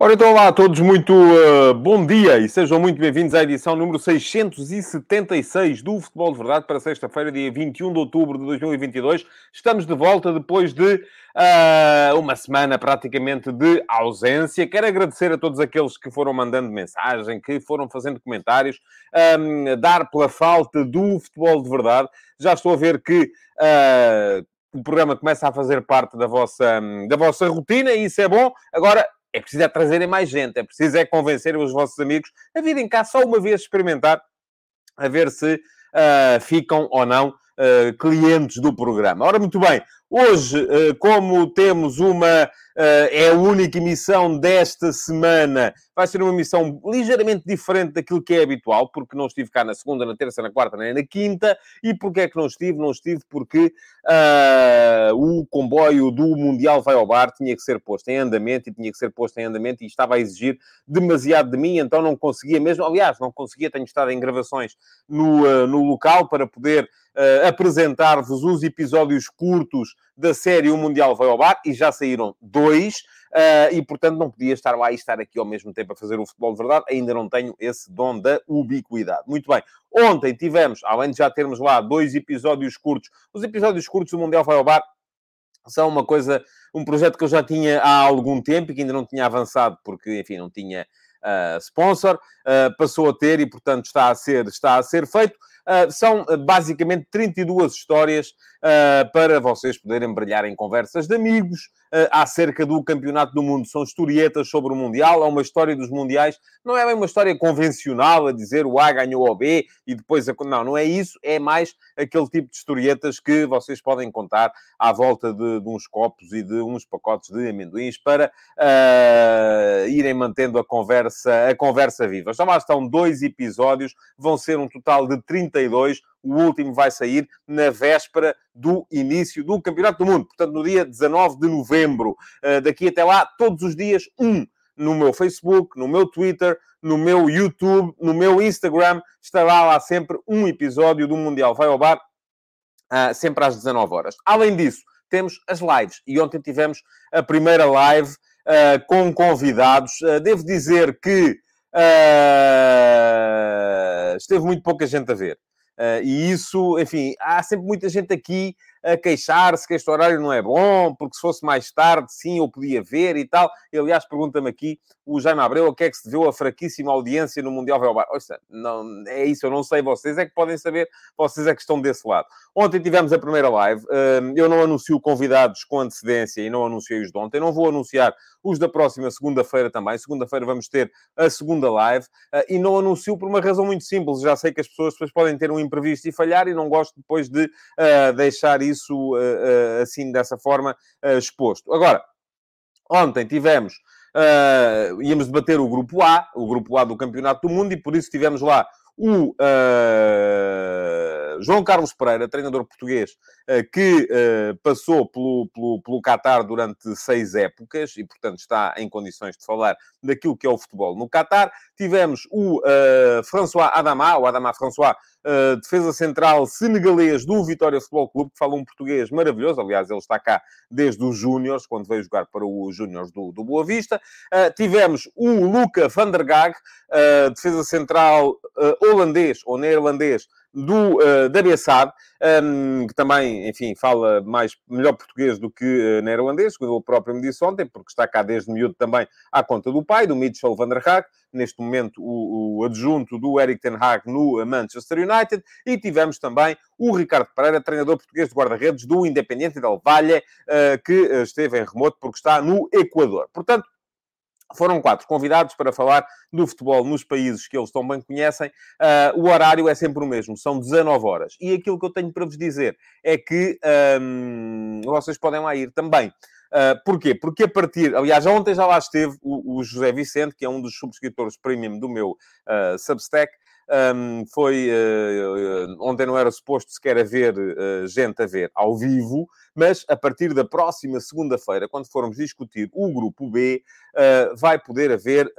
Ora, então, olá a todos, muito uh, bom dia e sejam muito bem-vindos à edição número 676 do Futebol de Verdade para sexta-feira, dia 21 de outubro de 2022. Estamos de volta depois de uh, uma semana praticamente de ausência. Quero agradecer a todos aqueles que foram mandando mensagem, que foram fazendo comentários, um, dar pela falta do Futebol de Verdade. Já estou a ver que. Uh, o programa começa a fazer parte da vossa, da vossa rotina e isso é bom. Agora, é preciso é trazerem mais gente, é preciso é convencerem os vossos amigos a virem cá só uma vez experimentar, a ver se uh, ficam ou não uh, clientes do programa. Ora, muito bem, hoje, uh, como temos uma é a única emissão desta semana. Vai ser uma emissão ligeiramente diferente daquilo que é habitual, porque não estive cá na segunda, na terça, na quarta, nem na quinta. E porquê é que não estive? Não estive porque uh, o comboio do Mundial vai ao bar, tinha que ser posto em andamento e tinha que ser posto em andamento e estava a exigir demasiado de mim, então não conseguia mesmo. Aliás, não conseguia, tenho estado em gravações no, uh, no local para poder Uh, apresentar-vos os episódios curtos da série O Mundial Vai ao Bar, e já saíram dois, uh, e portanto não podia estar lá e estar aqui ao mesmo tempo a fazer o futebol de verdade, ainda não tenho esse dom da ubiquidade. Muito bem, ontem tivemos, além de já termos lá dois episódios curtos, os episódios curtos do Mundial Vai ao Bar são uma coisa, um projeto que eu já tinha há algum tempo e que ainda não tinha avançado, porque, enfim, não tinha uh, sponsor, uh, passou a ter e, portanto, está a ser, está a ser feito. São basicamente 32 histórias para vocês poderem brilhar em conversas de amigos, uh, acerca do Campeonato do Mundo. São historietas sobre o Mundial, é uma história dos Mundiais. Não é bem uma história convencional a dizer o A ganhou o B e depois... A... Não, não é isso. É mais aquele tipo de historietas que vocês podem contar à volta de, de uns copos e de uns pacotes de amendoins para uh, irem mantendo a conversa, a conversa viva. Já lá estão dois episódios, vão ser um total de 32 o último vai sair na véspera do início do Campeonato do Mundo, portanto, no dia 19 de novembro. Uh, daqui até lá, todos os dias, um no meu Facebook, no meu Twitter, no meu YouTube, no meu Instagram, estará lá sempre um episódio do Mundial Vai ao Bar, uh, sempre às 19 horas. Além disso, temos as lives. E ontem tivemos a primeira live uh, com convidados. Uh, devo dizer que uh, esteve muito pouca gente a ver. Uh, e isso, enfim, há sempre muita gente aqui a queixar-se que este horário não é bom, porque se fosse mais tarde, sim, eu podia ver e tal. E, aliás, pergunta-me aqui o Jaime Abreu a que é que se deveu a fraquíssima audiência no Mundial Velbar. Ouça, não, é isso, eu não sei, vocês é que podem saber, vocês é que estão desse lado. Ontem tivemos a primeira live, uh, eu não anuncio convidados com antecedência e não anunciei os de ontem, não vou anunciar os da próxima segunda-feira também. Segunda-feira vamos ter a segunda live uh, e não anuncio por uma razão muito simples. Já sei que as pessoas depois podem ter um imprevisto e falhar e não gosto depois de uh, deixar isso uh, assim, dessa forma, exposto. Agora, ontem tivemos. Uh, íamos debater o grupo A, o grupo A do Campeonato do Mundo, e por isso tivemos lá o uh, João Carlos Pereira, treinador português, uh, que uh, passou pelo, pelo, pelo Qatar durante seis épocas e, portanto, está em condições de falar daquilo que é o futebol no Qatar. Tivemos o François Adama, o Adama François, defesa central senegalês do Vitória Futebol Clube, que fala um português maravilhoso. Aliás, ele está cá desde os Júniors, quando veio jogar para os Júniors do, do Boa Vista. tivemos o Luca van der Gaag, defesa central holandês ou neerlandês do uh, da Bessade, um, que também, enfim, fala mais, melhor português do que uh, neerlandês, segundo ele próprio me disse ontem, porque está cá desde miúdo também à conta do pai, do Mitchell van der Haag, neste momento o, o adjunto do Eric Ten Hag no Manchester United, e tivemos também o Ricardo Pereira, treinador português de guarda-redes do Independiente del Valle, uh, que esteve em remoto porque está no Equador. Portanto, foram quatro convidados para falar do futebol nos países que eles tão bem conhecem. Uh, o horário é sempre o mesmo, são 19 horas. E aquilo que eu tenho para vos dizer é que um, vocês podem lá ir também. Uh, porquê? Porque a partir... Aliás, ontem já lá esteve o, o, José Vicente, que é um dos subscritores premium do meu uh, Substack, Um, foi uh, ontem não era suposto sequer haver uh, gente a ver ao vivo, mas a partir da próxima segunda-feira, quando formos discutir o grupo B, uh, vai poder haver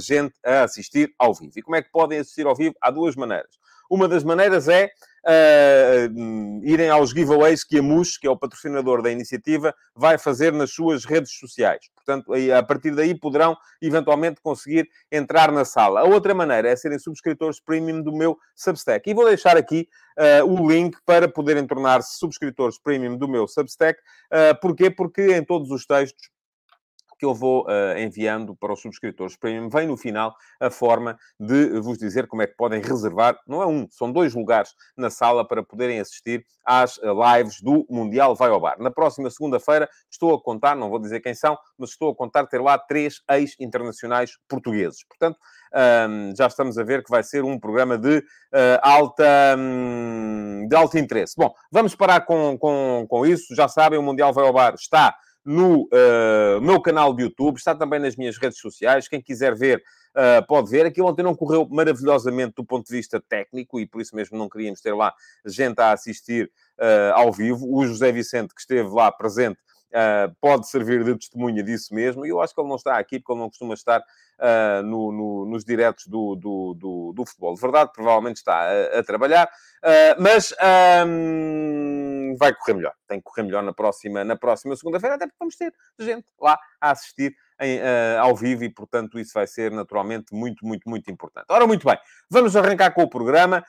gente a assistir ao vivo. E como é que podem assistir ao vivo? Há duas maneiras. Uma das maneiras é uh, irem aos giveaways que a MUS, que é o patrocinador da iniciativa, vai fazer nas suas redes sociais. Portanto, a partir daí poderão eventualmente conseguir entrar na sala. A outra maneira é serem subscritores premium do meu Substack. E vou deixar aqui uh, o link para poderem tornar-se subscritores premium do meu Substack. Uh, porquê? Porque em todos os textos que eu vou uh, enviando para os subscritores premium. Vem no final a forma de vos dizer como é que podem reservar, não é um, são dois lugares na sala para poderem assistir às eh, lives do Mundial Vai ao Bar. Na próxima segunda-feira estou a contar, não vou dizer quem são, mas estou a contar ter lá três ex-internacionais portugueses. Portanto, um, já estamos a ver que vai ser um programa de uh, alta, um, de alto interesse. Bom, vamos parar com, com, com isso. Já sabem, o Mundial Vai ao Bar está no uh, meu canal de YouTube, está também nas minhas redes sociais. Quem quiser ver, uh, pode ver. Aquilo ontem não correu maravilhosamente do ponto de vista técnico e por isso mesmo não queríamos ter lá gente a assistir uh, ao vivo. O José Vicente, que esteve lá presente, Uh, pode servir de testemunha disso mesmo, e eu acho que ele não está aqui porque ele não costuma estar uh, no, no, nos diretos do, do, do, do, futebol. De verdade, provavelmente está a, a trabalhar, uh, mas um, vai correr melhor. Tem que correr melhor na próxima, na próxima segunda-feira, até porque vamos ter gente lá a assistir em, uh, ao vivo e, portanto, isso vai ser naturalmente muito, muito, muito importante. Ora, muito bem, vamos arrancar com o programa.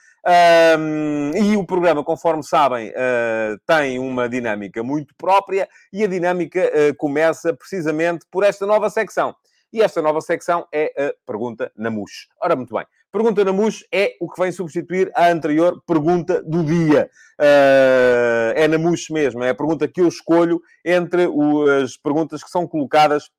Um, e o programa, conforme sabem, uh, tem uma dinâmica muito própria e a dinâmica uh, começa precisamente por esta nova secção. E esta nova secção é a Pergunta na. Ora, muito bem. Pergunta na é o que vem substituir a anterior pergunta do dia. É na mesmo, é a pergunta que eu escolho entre as perguntas que são colocadas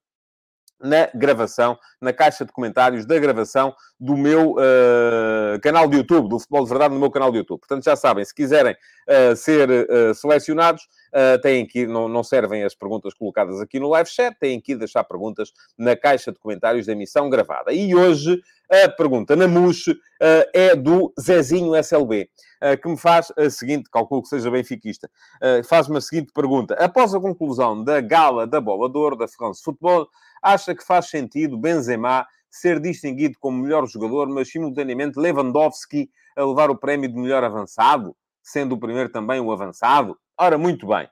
na gravação, na caixa de comentários da gravação do meu uh, canal de YouTube, do Futebol de Verdade no meu canal de YouTube. Portanto, já sabem, se quiserem uh, ser uh, selecionados, têm que ir, não, não servem as perguntas colocadas aqui no live chat, têm que ir deixar perguntas na caixa de comentários da emissão gravada. E hoje a pergunta na MUS é do Zezinho SLB. Que me faz a seguinte, calculo que seja benfiquista, faz-me a seguinte pergunta. Após a conclusão da gala da Bola de da France Football, acha que faz sentido Benzema ser distinguido como melhor jogador, mas simultaneamente Lewandowski a levar o prémio de melhor avançado, sendo o primeiro também o avançado? Ora, muito bem.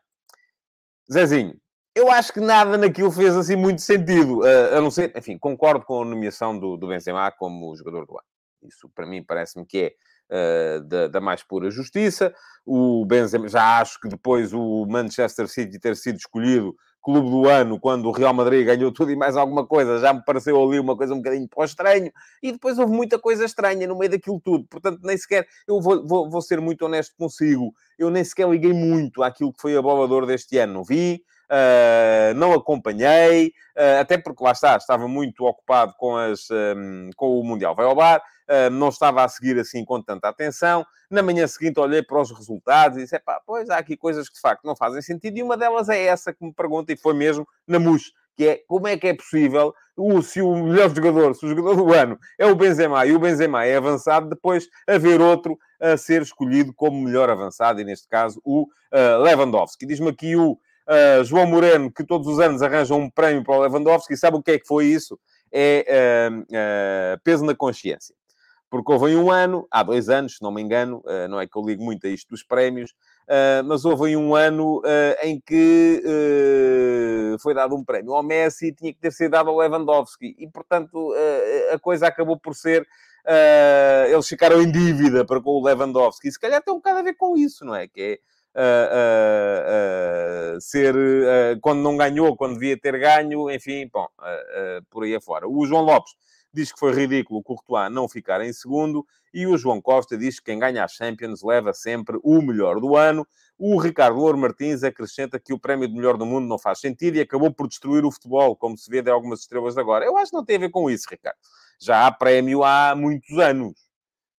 Zezinho, eu acho que nada naquilo fez assim muito sentido. Uh, a não ser, enfim, concordo com a nomeação do, do Benzema como jogador do ano. Isso, para mim, parece-me que é uh, da, da, mais pura justiça. O Benzema, já acho que depois o Manchester City ter sido escolhido clube do ano, quando o Real Madrid ganhou tudo e mais alguma coisa, já me pareceu ali uma coisa um bocadinho pós estranho, e depois houve muita coisa estranha no meio daquilo tudo, portanto, nem sequer, eu vou, vou, vou ser muito honesto consigo, eu nem sequer liguei muito àquilo que foi a ouro deste ano, não vi, Uh, não acompanhei, uh, até porque lá está, estava muito ocupado com, as, um, com o Mundial. Vai ao Bar, não estava a seguir assim com tanta atenção. Na manhã seguinte olhei para os resultados e disse, pá, pois há aqui coisas que de facto não fazem sentido, e uma delas é essa que me pergunta, e foi mesmo na MUS, que é como é que é possível, o, se o melhor jogador, se o jogador do ano é o Benzema e o Benzema é avançado, depois haver outro a ser escolhido como melhor avançado, e neste caso o uh, Lewandowski. Diz-me aqui o uh, João Moreno, que todos os anos arranja um prémio para o Lewandowski, sabe o que é que foi isso? É uh, peso na consciência. Porque houve um ano, há dois anos, se não me engano, não é que eu ligo muito a isto dos prémios, mas houve um ano em que foi dado um prémio ao Messi e tinha que ter sido dado ao Lewandowski. E, portanto, a coisa acabou por ser Uh, eles ficaram em dívida para com o Lewandowski. E se calhar tem um bocado a ver com isso, não é? Que é uh, uh, ser quando não ganhou, quando devia ter ganho, enfim, bom, por aí afora. O João Lopes diz que foi ridículo o Courtois não ficar em segundo, e o João Costa diz que quem ganha a Champions leva sempre o melhor do ano. O Ricardo Louro Martins acrescenta que o prémio de melhor do mundo não faz sentido e acabou por destruir o futebol, como se vê de algumas estrelas agora. Eu acho que não tem a ver com isso, Ricardo. Já há prémio há muitos anos.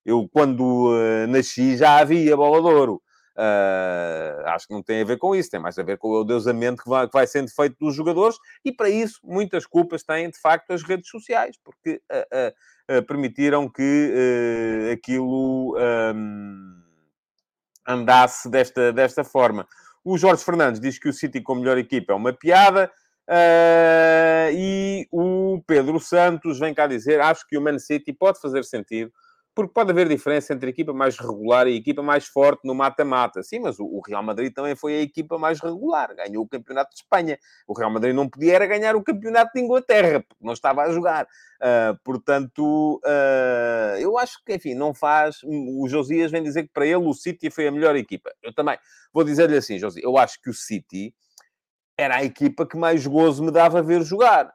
Eu, quando uh, nasci, já havia bola de ouro. Uh, acho que não tem a ver com isso, tem mais a ver com o deusamento que vai, que vai sendo feito dos jogadores, e para isso muitas culpas têm, de facto, as redes sociais, porque uh, uh, permitiram que aquilo um, andasse desta, desta forma. O Jorge Fernandes diz que o City com melhor equipa é uma piada. Uh, e o Pedro Santos vem cá dizer: acho que o Man City pode fazer sentido porque pode haver diferença entre a equipa mais regular e equipa mais forte no mata-mata. Sim, mas o Real Madrid também foi a equipa mais regular, ganhou o Campeonato de Espanha. O Real Madrid não podia era ganhar o Campeonato de Inglaterra, porque não estava a jogar. Uh, portanto, uh, eu acho que, enfim, não faz. O Josias vem dizer que para ele o City foi a melhor equipa. Eu também vou dizer-lhe assim, Josias, eu acho que o City era a equipa que mais gozo me dava ver jogar.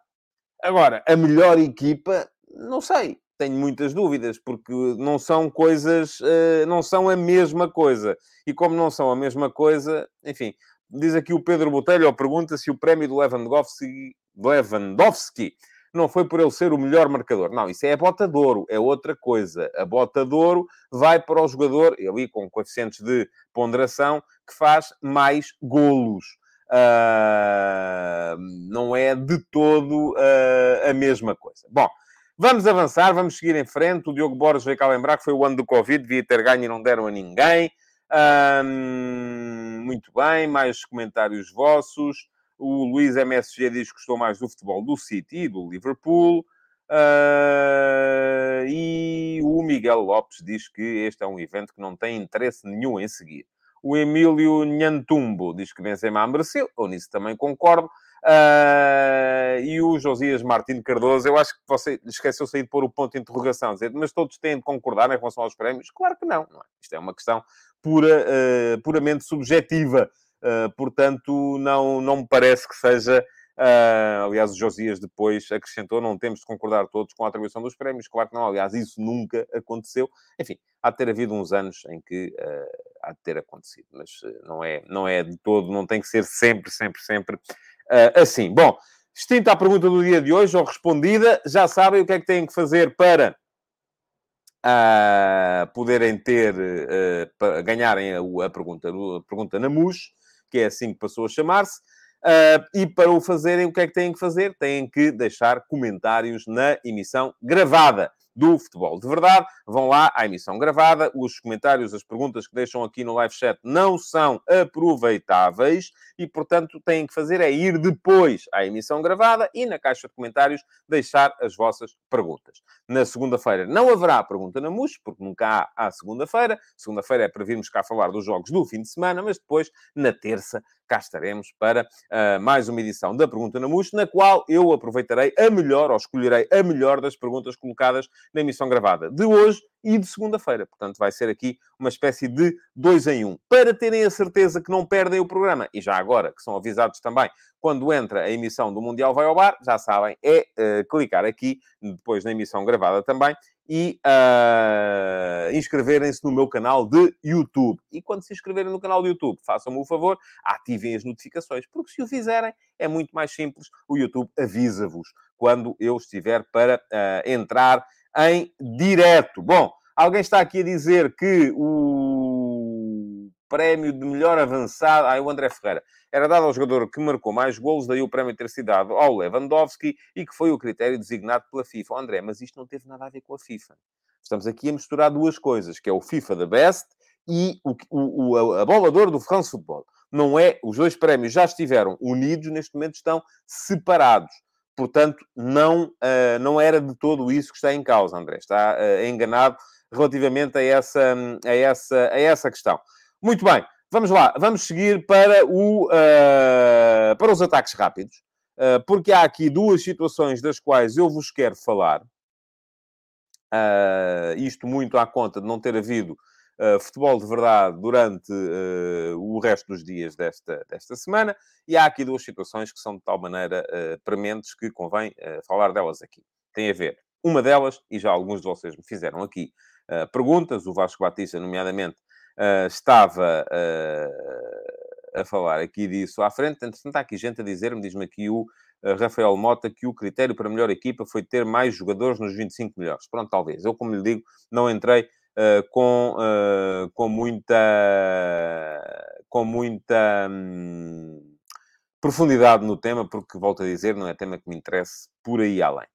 Agora, a melhor equipa, não sei tenho muitas dúvidas, porque não são coisas, uh, não são a mesma coisa. E como não são a mesma coisa, enfim, diz aqui o Pedro Botelho, pergunta se o prémio do Lewandowski, Lewandowski não foi por ele ser o melhor marcador. Não, isso é a bota de ouro, é outra coisa. A bota de ouro vai para o jogador, ali com coeficientes de ponderação, que faz mais golos. Uh, não é de todo uh, a mesma coisa. Bom, Vamos avançar, vamos seguir em frente. O Diogo Borges veio cá lembrar que foi o ano do Covid, devia ter ganho e não deram a ninguém. muito bem, mais comentários vossos. O Luís MSG diz que gostou mais do futebol do City e do Liverpool. Uh, e o Miguel Lopes diz que este é um evento que não tem interesse nenhum em seguir. O Emílio Nhantumbo diz que Benzema mereceu, eu nisso também concordo. Uh, e o Josias Martins Cardoso, eu acho que você esqueceu-se de pôr o ponto de interrogação, dizer, mas todos têm de concordar em relação aos prémios? Claro que não. não é? Isto é uma questão pura, uh, puramente subjetiva. Uh, portanto, não, não me parece que seja. aliás, o Josias depois acrescentou: não temos de concordar todos com a atribuição dos prémios. Claro que não, aliás, isso nunca aconteceu. Enfim, há de ter havido uns anos em que há de ter acontecido, mas não, é, não é de todo, não tem que ser sempre, sempre, sempre uh, assim. Bom, extinta a pergunta do dia de hoje, ou respondida, já sabem o que é que têm que fazer para uh, poderem ter, uh, para ganharem a, a, pergunta, a pergunta na MUS, que é assim que passou a chamar-se. Uh, e para o fazerem, o que é que têm que fazer? Têm que deixar comentários na emissão gravada do Futebol de Verdade. Vão lá à emissão gravada. Os comentários, as perguntas que deixam aqui no live chat não são aproveitáveis e, portanto, têm que fazer é ir depois à emissão gravada e na caixa de comentários deixar as vossas perguntas. Na segunda-feira não haverá pergunta na MUS, porque nunca há à segunda-feira. Segunda-feira é para virmos cá falar dos jogos do fim de semana, mas depois, na terça, cá estaremos para uh, mais uma edição da Pergunta na MUS, na qual eu aproveitarei a melhor, ou escolherei a melhor das perguntas colocadas na emissão gravada de hoje e de segunda-feira. Portanto, vai ser aqui uma espécie de dois em um. Para terem a certeza que não perdem o programa, e já agora que são avisados também, quando entra a emissão do Mundial Vai ao Bar, já sabem, é uh, clicar aqui, depois na emissão gravada também, e uh, inscreverem-se no meu canal de YouTube. E quando se inscreverem no canal de YouTube, façam-me o favor, ativem as notificações, porque se o fizerem, é muito mais simples. O YouTube avisa-vos quando eu estiver para uh, entrar em direto. Bom, alguém está aqui a dizer que o prémio de melhor avançado. Ah, o André Ferreira. Era dado ao jogador que marcou mais golos, daí o prémio ter sido dado ao Lewandowski e que foi o critério designado pela FIFA. Oh, André, mas isto não teve nada a ver com a FIFA. Estamos aqui a misturar duas coisas, que é o FIFA da Best e o, o, a bola de do France Football. Não é, os dois prémios já estiveram unidos, neste momento estão separados. Portanto, não, uh, não era de todo isso que está em causa, André. Está uh, enganado relativamente a essa, a, essa, a essa questão. Muito bem, vamos lá. Vamos seguir para, o, uh, para os ataques rápidos, porque há aqui duas situações das quais eu vos quero falar. isto muito à conta de não ter havido uh, futebol de verdade durante uh, o resto dos dias desta, desta semana. E há aqui duas situações que são de tal maneira uh, prementes que convém falar delas aqui. Tem a ver, uma delas, e já alguns de vocês me fizeram aqui perguntas, o Vasco Batista, nomeadamente, estava a falar aqui disso à frente. Entretanto, há aqui gente a dizer-me, diz-me aqui o Rafael Mota, que o critério para a melhor equipa foi ter mais jogadores nos 25 melhores. Pronto, talvez. Eu, como lhe digo, não entrei uh, com, uh, com muita, com muita hum, profundidade no tema, porque, volto a dizer, não é tema que me interesse por aí além.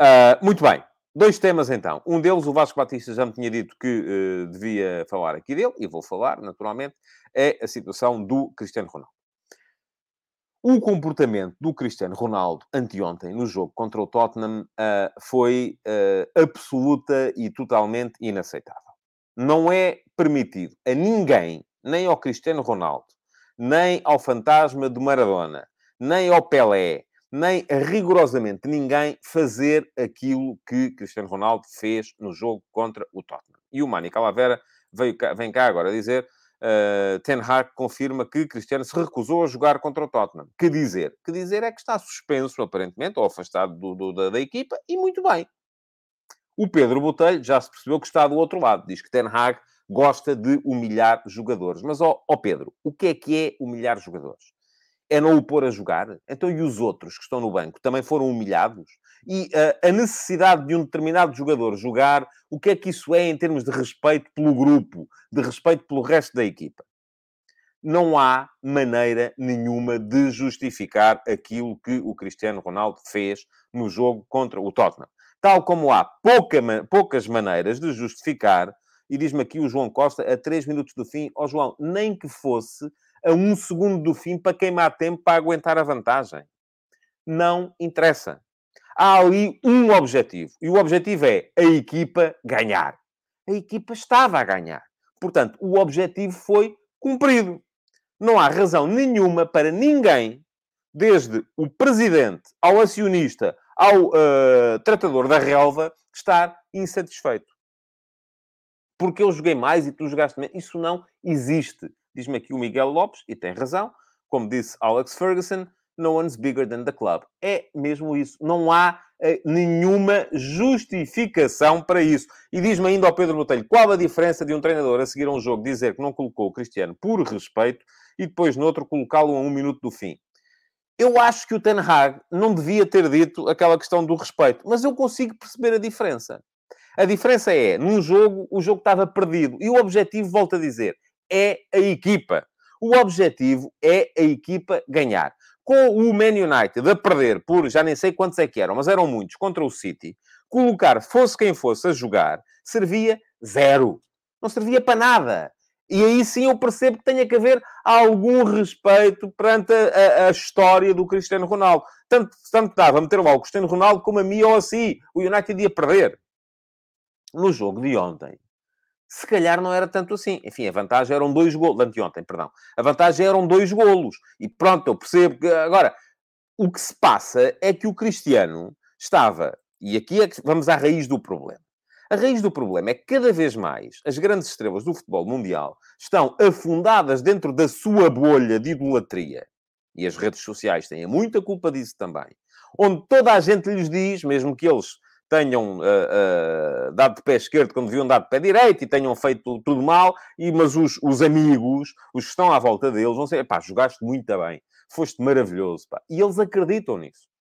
Uh, muito bem. Dois temas, então. Um deles, o Vasco Batista já me tinha dito que devia falar aqui dele, e vou falar, naturalmente, é a situação do Cristiano Ronaldo. O comportamento do Cristiano Ronaldo anteontem no jogo contra o Tottenham uh, foi uh, absoluta e totalmente inaceitável. Não é permitido a ninguém, nem ao Cristiano Ronaldo, nem ao fantasma do Maradona, nem ao Pelé, nem a rigorosamente ninguém fazer aquilo que Cristiano Ronaldo fez no jogo contra o Tottenham. E o Mani Calavera veio cá, vem cá agora dizer uh, Ten Hag confirma que Cristiano se recusou a jogar contra o Tottenham. Que dizer? Que dizer é que está suspenso, aparentemente, ou afastado do, do, da, da, equipa, e muito bem. O Pedro Botelho já se percebeu que está do outro lado. Diz que Ten Hag gosta de humilhar jogadores. Mas, ó, Pedro, o que é que é humilhar jogadores? É não o pôr a jogar? Então, e os outros que estão no banco também foram humilhados? E uh, a necessidade de um determinado jogador jogar, o que é que isso é em termos de respeito pelo grupo, de respeito pelo resto da equipa? Não há maneira nenhuma de justificar aquilo que o Cristiano Ronaldo fez no jogo contra o Tottenham. Tal como há pouca, poucas maneiras de justificar, e diz-me aqui o João Costa, a 3 minutos do fim, ó oh, João, nem que fosse a um segundo do fim para queimar tempo para aguentar a vantagem. Não interessa há ali um objetivo. E o objetivo é a equipa ganhar. A equipa estava a ganhar. Portanto, o objetivo foi cumprido. Não há razão nenhuma para ninguém, desde o presidente ao acionista, ao uh, tratador da relva, estar insatisfeito. Porque eu joguei mais e tu jogaste menos. Isso não existe. Diz-me aqui o Miguel Lopes, e tem razão. Como disse Alex Ferguson, no one's bigger than the club. É mesmo isso. Não há eh, nenhuma justificação para isso. E diz-me ainda ao Pedro Botelho, qual a diferença de um treinador a seguir a um jogo dizer que não colocou o Cristiano por respeito e depois no outro colocá-lo a um minuto do fim? Eu acho que o Ten Hag não devia ter dito aquela questão do respeito, mas eu consigo perceber a diferença. A diferença é, num jogo, o jogo estava perdido. E o objetivo, volto a dizer, é a equipa. O objetivo é a equipa ganhar com o Man United a perder por já nem sei quantos é que eram, mas eram muitos, contra o City, colocar fosse quem fosse a jogar, servia zero. Não servia para nada. E aí sim eu percebo que tenha que haver algum respeito perante a, a, a história do Cristiano Ronaldo. Tanto, tanto dava meter lá o Cristiano Ronaldo como a mim ou assim. O United ia perder. No jogo de ontem, se calhar não era tanto assim. Enfim, a vantagem eram dois golos. Anteontem, perdão. A vantagem eram dois golos. E pronto, eu percebo que... Agora, o que se passa é que o Cristiano estava... E aqui é que vamos à raiz do problema. A raiz do problema é que cada vez mais as grandes estrelas do futebol mundial estão afundadas dentro da sua bolha de idolatria. E as redes sociais têm muita culpa disso também. Onde toda a gente lhes diz, mesmo que eles tenham uh, uh, dado de pé esquerdo quando deviam dar de pé direito e tenham feito tudo mal, e, mas os, os amigos, os que estão à volta deles, vão ser, pá, jogaste muito bem, foste maravilhoso, pá. E eles acreditam nisso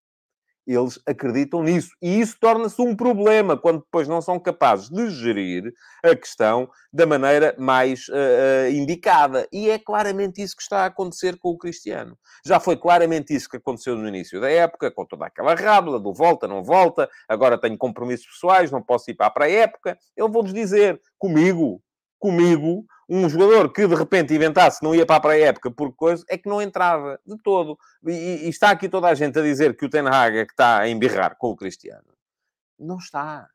eles acreditam nisso. E isso torna-se um problema quando depois não são capazes de gerir a questão da maneira mais uh, uh, indicada. E é claramente isso que está a acontecer com o Cristiano. Já foi claramente isso que aconteceu no início da época, com toda aquela rábula do volta, não volta, agora tenho compromissos pessoais, não posso ir para a pré-época. Eu vou-vos dizer, comigo, comigo, um jogador que de repente inventasse não ia para a pré-época por coisa, é que não entrava de todo. E, e, está aqui toda a gente a dizer que o Ten Hag é que está a embirrar com o Cristiano. Não está.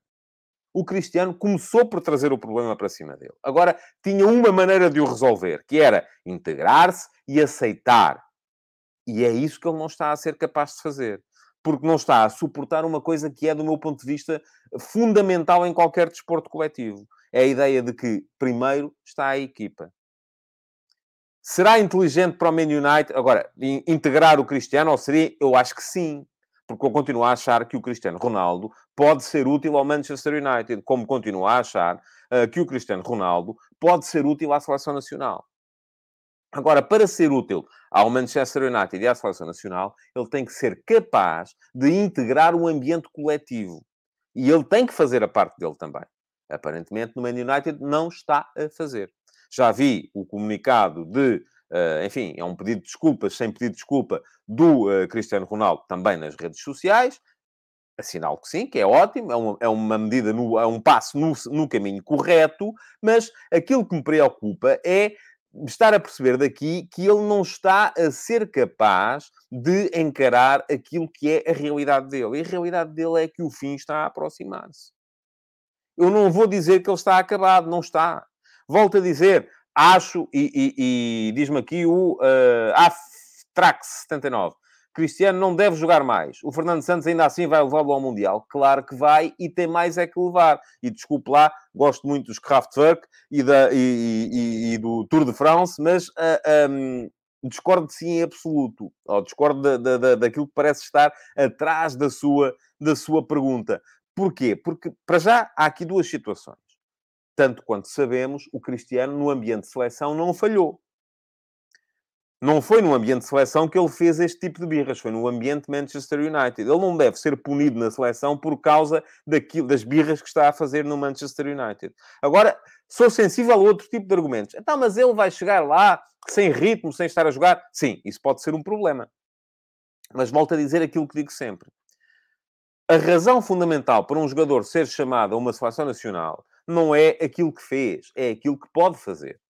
O Cristiano começou por trazer o problema para cima dele. Agora, tinha uma maneira de o resolver, que era integrar-se e aceitar. E é isso que ele não está a ser capaz de fazer. Porque não está a suportar uma coisa que é, do meu ponto de vista, fundamental em qualquer desporto coletivo é a ideia de que primeiro está a equipa. Será inteligente para o Man United agora integrar o Cristiano ou seria? Eu acho que sim, porque eu continuo a achar que o Cristiano Ronaldo pode ser útil ao Manchester United, como continuo a achar uh, que o Cristiano Ronaldo pode ser útil à seleção nacional. Agora, para ser útil ao Manchester United e à seleção nacional, ele tem que ser capaz de integrar um ambiente coletivo. E ele tem que fazer a parte dele também. Aparentemente, no Man United não está a fazer. Já vi o comunicado de, uh, enfim, é um pedido de desculpas, sem pedido de desculpa, do uh, Cristiano Ronaldo também nas redes sociais. Assinalo que sim, que é ótimo, é uma, é uma medida, no, é um passo no, no caminho correto, mas aquilo que me preocupa é estar a perceber daqui que ele não está a ser capaz de encarar aquilo que é a realidade dele. E a realidade dele é que o fim está a aproximar-se. Eu não vou dizer que ele está acabado, não está. Volto a dizer, acho, e, e, e diz-me aqui o uh, Aftrax 79. Cristiano não deve jogar mais. O Fernando Santos ainda assim vai levá-lo ao Mundial. Claro que vai e tem mais é que levar. E desculpe lá, gosto muito dos Kraftwerk e, da, e, e, do Tour de France, mas uh, ah, um, discordo de si em absoluto. Ou discordo da, da, daquilo que parece estar atrás da sua, da sua pergunta. Porquê? Porque, para já, há aqui duas situações. Tanto quanto sabemos, o Cristiano, no ambiente de seleção, não falhou. Não foi no ambiente de seleção que ele fez este tipo de birras, foi no ambiente Manchester United. Ele não deve ser punido na seleção por causa daquilo, das birras que está a fazer no Manchester United. Agora, sou sensível a outro tipo de argumentos. Então, mas ele vai chegar lá sem ritmo, sem estar a jogar? Sim, isso pode ser um problema. Mas volto a dizer aquilo que digo sempre. A razão fundamental para um jogador ser chamado a uma seleção nacional não é aquilo que fez, é aquilo que pode fazer.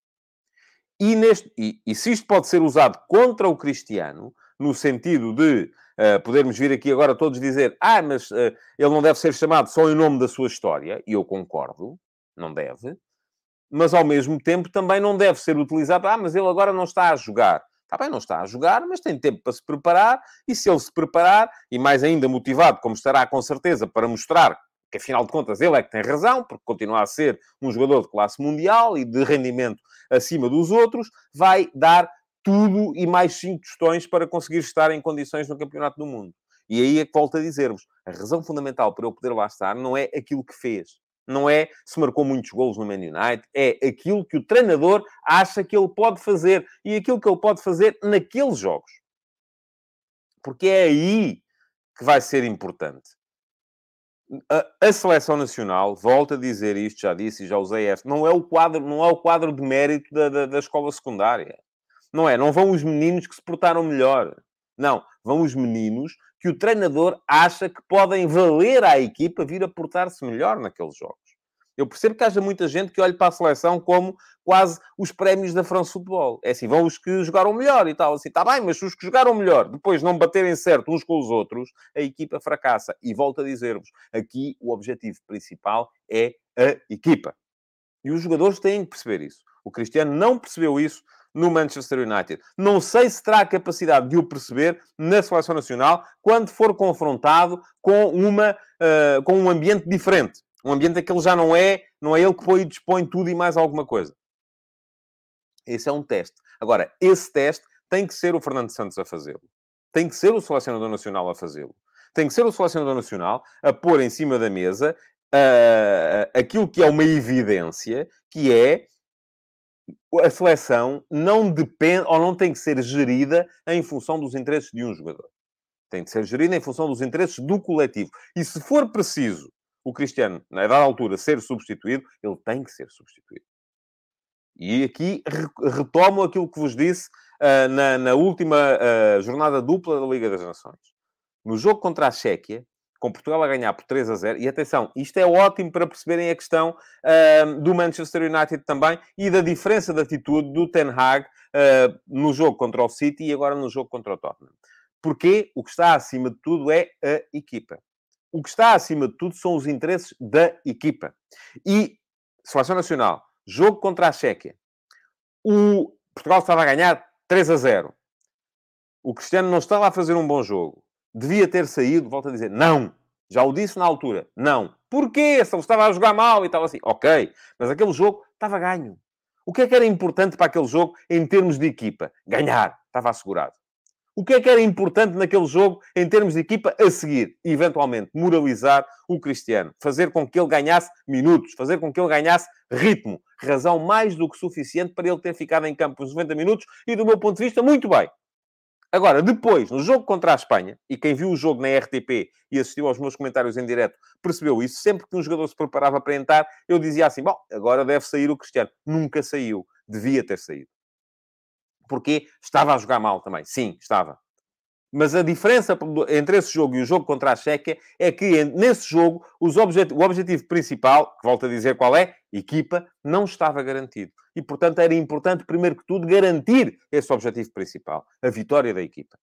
E, neste, e, e se isto pode ser usado contra o Cristiano, no sentido de uh, podermos vir aqui agora todos dizer ah, mas uh, ele não deve ser chamado só em nome da sua história, e eu concordo, não deve, mas ao mesmo tempo também não deve ser utilizado, ah, mas ele agora não está a jogar. Está bem, não está a jogar, mas tem tempo para se preparar, e se ele se preparar, e mais ainda motivado, como estará com certeza, para mostrar que afinal de contas ele é que tem razão, porque continua a ser um jogador de classe mundial e de rendimento acima dos outros, vai dar tudo e mais cinco tostões para conseguir estar em condições no Campeonato do Mundo. E aí é que volto a dizer-vos: a razão fundamental para eu poder lá estar não é aquilo que fez, não é se marcou muitos golos no Man United, é aquilo que o treinador acha que ele pode fazer e aquilo que ele pode fazer naqueles jogos. Porque é aí que vai ser importante. A, a, seleção nacional, volto a dizer isto, já disse e já usei esta, não é o quadro, não é o quadro de mérito da, da, da escola secundária. Não é, não vão os meninos que se portaram melhor. Não, vão os meninos que o treinador acha que podem valer à equipa vir a portar-se melhor naqueles jogos. Eu percebo que haja muita gente que olhe para a seleção como quase os prémios da France Futebol. É assim, vão os que jogaram melhor e tal. Assim, está bem, mas os que jogaram melhor, depois não baterem certo uns com os outros, a equipa fracassa. E volto a dizer-vos, aqui o objetivo principal é a equipa. E os jogadores têm que perceber isso. O Cristiano não percebeu isso no Manchester United. Não sei se terá a capacidade de o perceber na seleção nacional quando for confrontado com, uma, uh, com um ambiente diferente. Um ambiente que ele já não é, não é ele que põe e dispõe tudo e mais alguma coisa. Esse é um teste. Agora, esse teste tem que ser o Fernando Santos a fazê-lo. Tem que ser o selecionador nacional a fazê-lo. Tem que ser o selecionador nacional a pôr em cima da mesa uh, aquilo que é uma evidência, que é a seleção não depende ou não tem que ser gerida em função dos interesses de um jogador. Tem que ser gerida em função dos interesses do coletivo. E se for preciso o Cristiano, na dada altura, ser substituído, ele tem que ser substituído. E aqui retomo aquilo que vos disse uh, na, na, última uh, jornada dupla da Liga das Nações. No jogo contra a Chequia, com Portugal a ganhar por 3 a 0, e atenção, isto é ótimo para perceberem a questão uh, do Manchester United também e da diferença de atitude do Ten Hag no jogo contra o City e agora no jogo contra o Tottenham. Porque o que está acima de tudo é a equipa. O que está acima de tudo são os interesses da equipa. E, Seleção Nacional, Jogo contra a Chequia. O Portugal estava a ganhar 3 a 0. O Cristiano não estava a fazer um bom jogo. Devia ter saído, volto a dizer, não. Já o disse na altura, não. Porquê? Se ele estava a jogar mal e estava assim. Ok, mas aquele jogo estava ganho. O que é que era importante para aquele jogo em termos de equipa? Ganhar. Estava assegurado. O que é que era importante naquele jogo em termos de equipa a seguir? Eventualmente, moralizar o Cristiano. Fazer com que ele ganhasse minutos. Fazer com que ele ganhasse ritmo. Razão mais do que suficiente para ele ter ficado em campo os 90 minutos e, do meu ponto de vista, muito bem. Agora, depois, no jogo contra a Espanha, e quem viu o jogo na RTP e assistiu aos meus comentários em direto, percebeu isso. Sempre que um jogador se preparava para entrar, eu dizia assim, bom, agora deve sair o Cristiano. Nunca saiu. Devia ter saído. Porque estava a jogar mal também. Sim, estava. Mas a diferença entre esse jogo e o jogo contra a Chequia é que nesse jogo objet... o objetivo principal, que volto a dizer qual é, equipa, não estava garantido. E, portanto, era importante, primeiro que tudo, garantir esse objetivo principal, a vitória da equipa.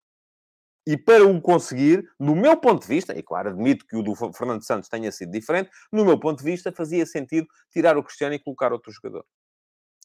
E para o conseguir, no meu ponto de vista, e claro, admito que o do Fernando Santos tenha sido diferente, no meu ponto de vista, fazia sentido tirar o Cristiano e colocar outro jogador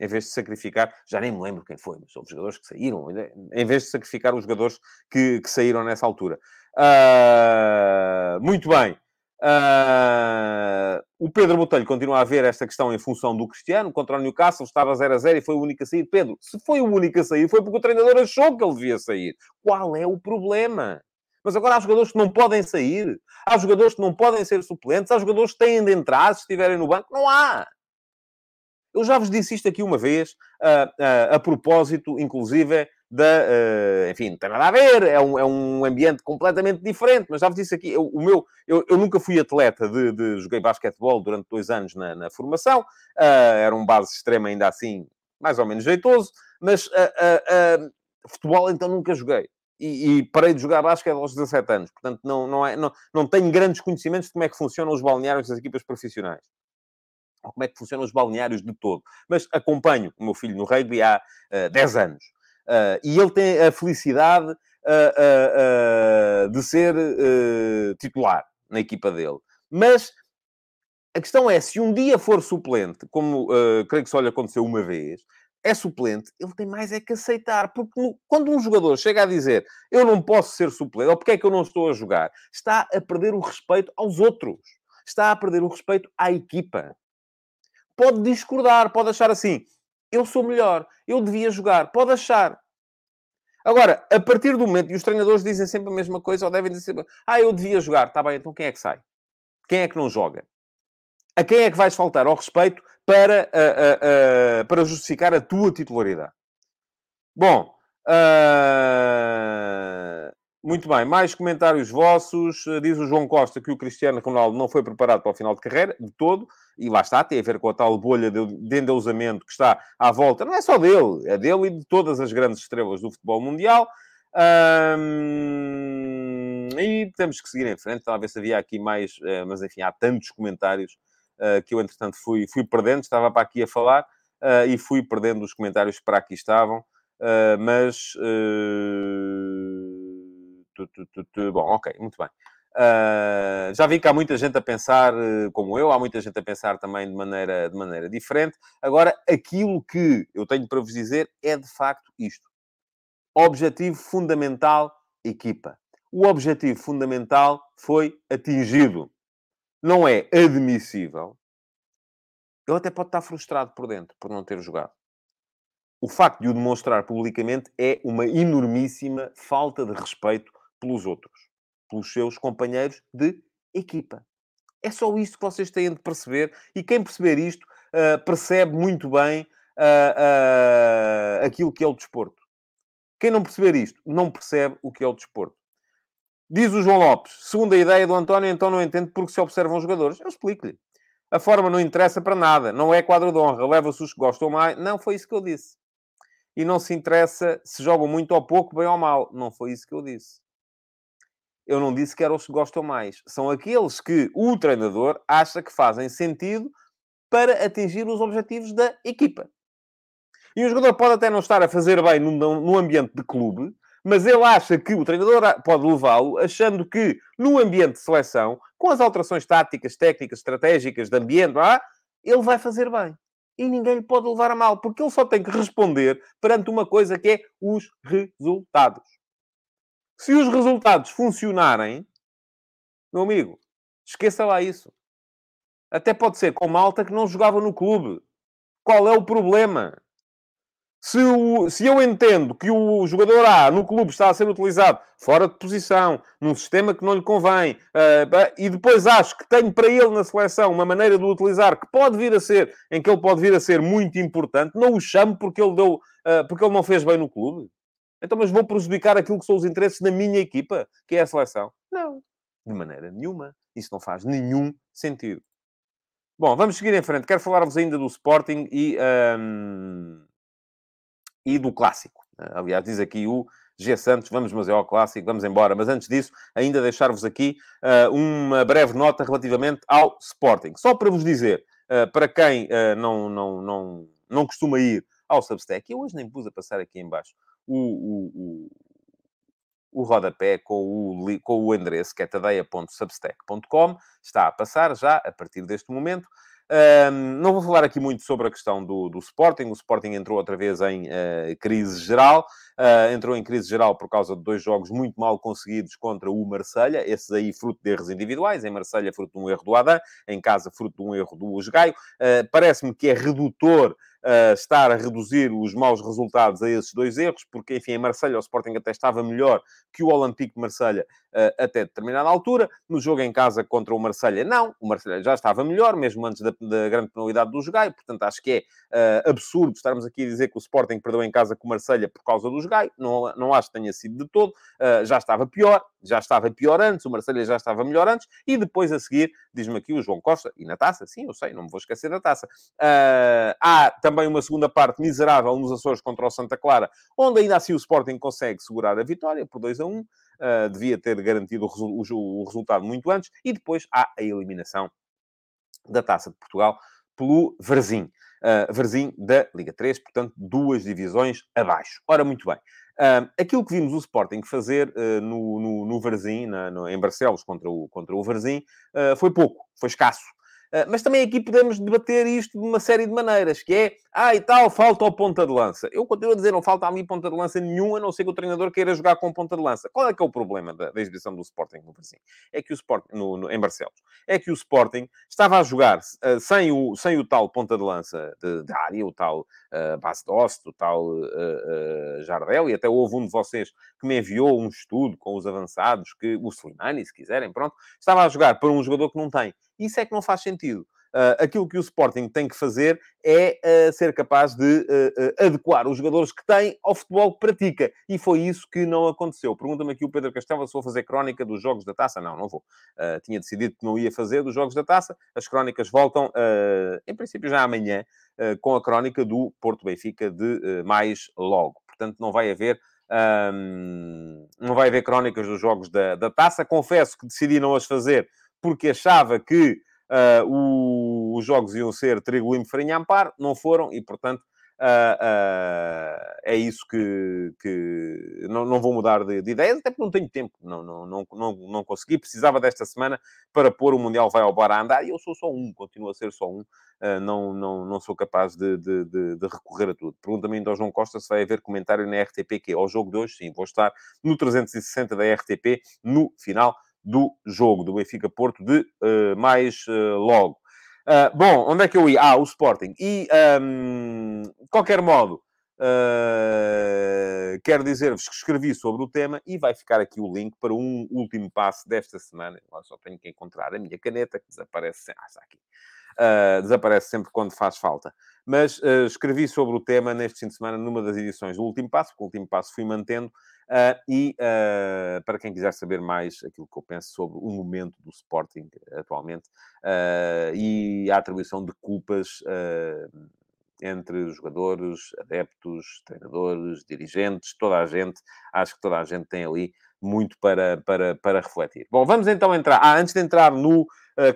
em vez de sacrificar, já nem me lembro quem foi, mas houve jogadores que saíram, em vez de sacrificar os jogadores que, que saíram nessa altura. Uh, muito bem. Uh, o Pedro Botelho continua a ver esta questão em função do Cristiano contra o Newcastle, estava 0 a 0 e foi o único a sair. Pedro, se foi o único a sair, foi porque o treinador achou que ele devia sair. Qual é o problema? Mas agora há jogadores que não podem sair, há jogadores que não podem ser suplentes, há jogadores que têm de entrar se estiverem no banco. Não há. Eu já vos disse isto aqui uma vez, uh, uh, a propósito, inclusive, da. Uh, enfim, não tem nada a ver, é um, é um ambiente completamente diferente, mas já vos disse aqui, eu, o meu, eu, eu nunca fui atleta de, de. Joguei basquetebol durante dois anos na, na formação, era um base extrema ainda assim, mais ou menos jeitoso, mas futebol então nunca joguei. E, e, parei de jogar basquete aos 17 anos. Portanto, não, não, é, não, não tenho grandes conhecimentos de como é que funcionam os balneários das equipas profissionais como é que funcionam os balneários de todo. Mas acompanho o meu filho no rugby há uh, eh, 10 anos. Uh, e ele tem a felicidade uh, de ser titular na equipa dele. Mas a questão é, se um dia for suplente, como creio que só lhe aconteceu uma vez, é suplente, ele tem mais é que aceitar. Porque quando um jogador chega a dizer eu não posso ser suplente, ou porque é que eu não estou a jogar, está a perder o respeito aos outros. Está a perder o respeito à equipa pode discordar, pode achar assim, eu sou melhor, eu devia jogar, pode achar. Agora, a partir do momento, e os treinadores dizem sempre a mesma coisa, ou devem dizer sempre, ah, eu devia jogar, está bem, então quem é que sai? Quem é que não joga? A quem é que vais faltar ao respeito para, uh, uh, uh, para justificar a tua titularidade? Bom, muito bem, mais comentários vossos. Diz o João Costa que o Cristiano Ronaldo não foi preparado para o final de carreira, de todo, e lá está, tem a ver com a tal bolha de, endeusamento que está à volta, não é só dele, é dele e de todas as grandes estrelas do futebol mundial. e temos que seguir em frente, talvez havia aqui mais, uh, mas enfim, há tantos comentários uh, que eu, entretanto, fui, fui perdendo, estava para aqui a falar e fui perdendo os comentários que para aqui estavam, mas tu, bom, ok, muito bem. Uh, já vi que há muita gente a pensar uh, como eu, há muita gente a pensar também de maneira, de maneira diferente. Agora, aquilo que eu tenho para vos dizer é de facto isto: objetivo fundamental, equipa. O objetivo fundamental foi atingido. Não é admissível. Ele até pode estar frustrado por dentro por não ter jogado. O facto de o demonstrar publicamente é uma enormíssima falta de respeito pelos outros, pelos seus companheiros de equipa. É só isto que vocês têm de perceber, e quem perceber isto uh, percebe muito bem uh, uh, aquilo que é o desporto. Quem não perceber isto não percebe o que é o desporto. Diz o João Lopes, segundo a ideia do António, então não entendo porque se observam os jogadores. Eu explico-lhe. A forma não interessa para nada. Não é quadro de honra. Leva-se os que gostam mais. Não foi isso que eu disse. E não se interessa se jogam muito ou pouco, bem ou mal. Não foi isso que eu disse eu não disse que eram os que gostam mais. São aqueles que o treinador acha que fazem sentido para atingir os objetivos da equipa. E o jogador pode até não estar a fazer bem no, ambiente de clube, mas ele acha que o treinador pode levá-lo, achando que no ambiente de seleção, com as alterações táticas, técnicas, estratégicas, de ambiente, ah, ele vai fazer bem. E ninguém lhe pode levar a mal, porque ele só tem que responder perante uma coisa que é os resultados. Se os resultados funcionarem, meu amigo, esqueça lá isso. Até pode ser com malta que não jogava no clube. Qual é o problema? Se, o, se, eu entendo que o jogador A no clube está a ser utilizado fora de posição, num sistema que não lhe convém, uh, e depois acho que tenho para ele na seleção uma maneira de o utilizar que pode vir a ser, em que ele pode vir a ser muito importante, não o chamo porque ele, deu, uh, porque ele não fez bem no clube. Então, mas vou prejudicar aquilo que são os interesses da minha equipa, que é a seleção? Não, de maneira nenhuma. Isso não faz nenhum sentido. Bom, vamos seguir em frente. Quero falar-vos ainda do Sporting e, um, e do Clássico. Aliás, diz aqui o G. Santos, vamos, mas é ao Clássico, vamos embora. Mas antes disso, ainda deixar-vos aqui uh, uma breve nota relativamente ao Sporting. Só para vos dizer, uh, para quem uh, não, não, não, não costuma ir ao Substack, eu hoje nem pus a passar aqui em baixo o, o, o, o rodapé com o, com o endereço que é tadeia.substack.com. Está a passar já a partir deste momento. Um, não vou falar aqui muito sobre a questão do, do Sporting. O Sporting entrou outra vez em uh, crise geral. Uh, entrou em crise geral por causa de dois jogos muito mal conseguidos contra o Marselha. Esses aí fruto de erros individuais. Em Marselha, fruto de um erro do Adam. Em casa, fruto de um erro do Osgaio. Uh, Parece-me que é redutor estar a reduzir os maus resultados a esses dois erros, porque, enfim, em Marselha o Sporting até estava melhor que o Olympique de Marselha uh, até determinada altura. No jogo em casa contra o Marselha, não. O Marselha já estava melhor, mesmo antes da, da grande penalidade do Jogai. Portanto, acho que é uh, absurdo estarmos aqui a dizer que o Sporting perdeu em casa com o Marselha por causa do Jogai. Não, não acho que tenha sido de todo. já estava pior, já estava pior antes. O Marselha já estava melhor antes. E depois, a seguir, diz-me aqui o João Costa, e na taça, sim, eu sei, não me vou esquecer da taça. há também uma segunda parte miserável nos Açores contra o Santa Clara, onde ainda assim o Sporting consegue segurar a vitória por 2 a 1. Uh, ah, devia ter garantido o, o, o, resultado muito antes. E depois há a eliminação da Taça de Portugal pelo Varzim. Uh, Varzim da Liga 3, portanto, duas divisões abaixo. Ora, muito bem. Uh, aquilo que vimos o Sporting fazer uh, no, no, no Varzim, na, no, em Barcelos, contra o, contra o Varzim, uh, foi pouco, foi escasso. Ah, mas também aqui podemos debater isto de uma série de maneiras, que é, ah, e tal, falta o ponta de lança. Eu continuo a dizer, não falta a mim ponta de lança nenhum, a não ser que o treinador queira jogar com ponta de lança. Qual é que é o problema da, da exibição do Sporting no Brasil? É que o Sporting, no, no, em Barcelos, é que o Sporting estava a jogar uh, sem, o, sem o tal ponta de lança de, de área, o tal uh, Bas Dost, o tal uh, uh, Jardel, e até houve um de vocês que me enviou um estudo com os avançados, que o Slimani, se quiserem, pronto, estava a jogar para um jogador que não tem. Isso é que não faz sentido. Uh, aquilo que o Sporting tem que fazer é uh, ser capaz de uh, adequar os jogadores que tem ao futebol que pratica. E foi isso que não aconteceu. Pergunta-me aqui o Pedro Castelo se vou fazer crónica dos jogos da taça. Não, não vou. tinha decidido que não ia fazer dos jogos da taça. As crónicas voltam, em princípio, já amanhã, com a crónica do Porto Benfica de mais logo. Portanto, não vai haver. Um, não vai haver crónicas dos jogos da, da taça. Confesso que decidi não as fazer porque achava que uh, o, os jogos iam ser Trigo Limpo, Farinha Amparo, não foram, e portanto uh, é isso que, que não, não vou mudar de, de ideias, até porque não tenho tempo, não, não, não, não, não consegui, precisava desta semana para pôr o Mundial Vai ao Bar a andar, e eu sou só um, continuo a ser só um, não, não, não sou capaz de, de, de, de recorrer a tudo. Pergunta-me ainda ao João Costa se vai haver comentário na RTP, que ao jogo de hoje, sim, vou estar no 360 da RTP, no final do jogo do Benfica Porto de uh, mais uh, logo. Uh, bom, onde é que eu ia? Ah, o Sporting. E, um, de qualquer modo, quero dizer-vos que escrevi sobre o tema e vai ficar aqui o link para um último passo desta semana. Só tenho que encontrar a minha caneta, que desaparece sempre. Ah, está aqui. desaparece sempre quando faz falta. Mas escrevi sobre o tema neste fim de semana numa das edições do Último Passo, porque o Último Passo fui mantendo Uh, e uh, para quem quiser saber mais aquilo que eu penso sobre o momento do Sporting atualmente uh, e a atribuição de culpas entre jogadores, adeptos, treinadores, dirigentes, toda a gente, acho que toda a gente tem ali muito para, para, para refletir. Bom, vamos então entrar. Ah, antes de entrar no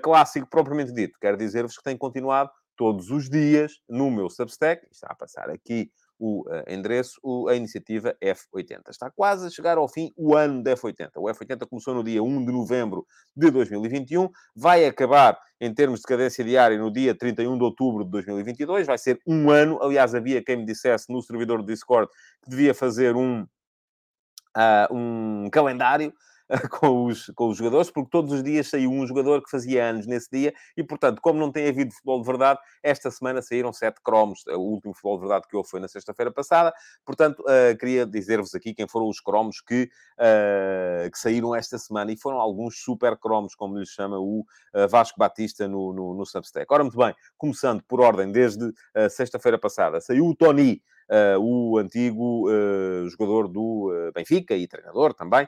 clássico propriamente dito, quero dizer-vos que tenho continuado todos os dias no meu Substack, está a passar aqui o uh, endereço, a iniciativa F80. Está quase a chegar ao fim o ano da F80. O F80 começou no dia 1 de novembro de 2021, vai acabar em termos de cadência diária no dia 31 de outubro de 2022, vai ser um ano. Aliás, havia quem me dissesse no servidor do Discord que devia fazer um, uh, um calendário com os, com os jogadores, porque todos os dias saiu um jogador que fazia anos nesse dia, e portanto, como não tem havido futebol de verdade, esta semana saíram sete cromos. O último futebol de verdade que houve foi na sexta-feira passada, portanto, uh, queria dizer-vos aqui quem foram os cromos que, uh, que saíram esta semana, e foram alguns super cromos, como lhe chama o uh, Vasco Batista no, no, no Substack. Ora, muito bem, começando por ordem, desde sexta-feira passada, saiu o Tony uh, o antigo uh, jogador do uh, Benfica e treinador também,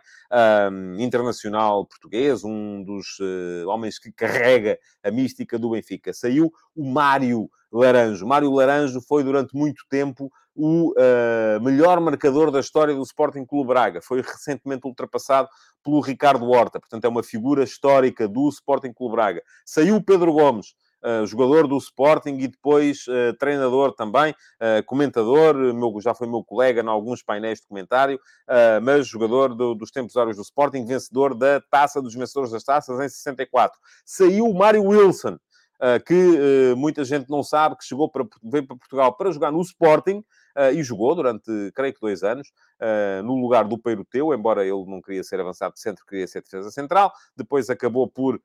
internacional português, um dos homens que carrega a mística do Benfica. Saiu o Mário Laranjo. Mário Laranjo foi durante muito tempo o uh, melhor marcador da história do Sporting Clube Braga. Foi recentemente ultrapassado pelo Ricardo Horta. Portanto, é uma figura histórica do Sporting Clube Braga. Saiu o Pedro Gomes. Uh, jogador do Sporting e depois uh, treinador também, uh, comentador, meu, já foi meu colega em alguns painéis de comentário, mas jogador do, dos tempos áureos do Sporting, vencedor da Taça dos Vencedores das Taças em 64. Saiu o Mário Wilson, que muita gente não sabe, que chegou para, veio para Portugal para jogar no Sporting, uh, e jogou durante, creio que, dois anos, uh, no lugar do Peiroteu, embora ele não queria ser avançado de centro, queria ser defesa central. Depois acabou por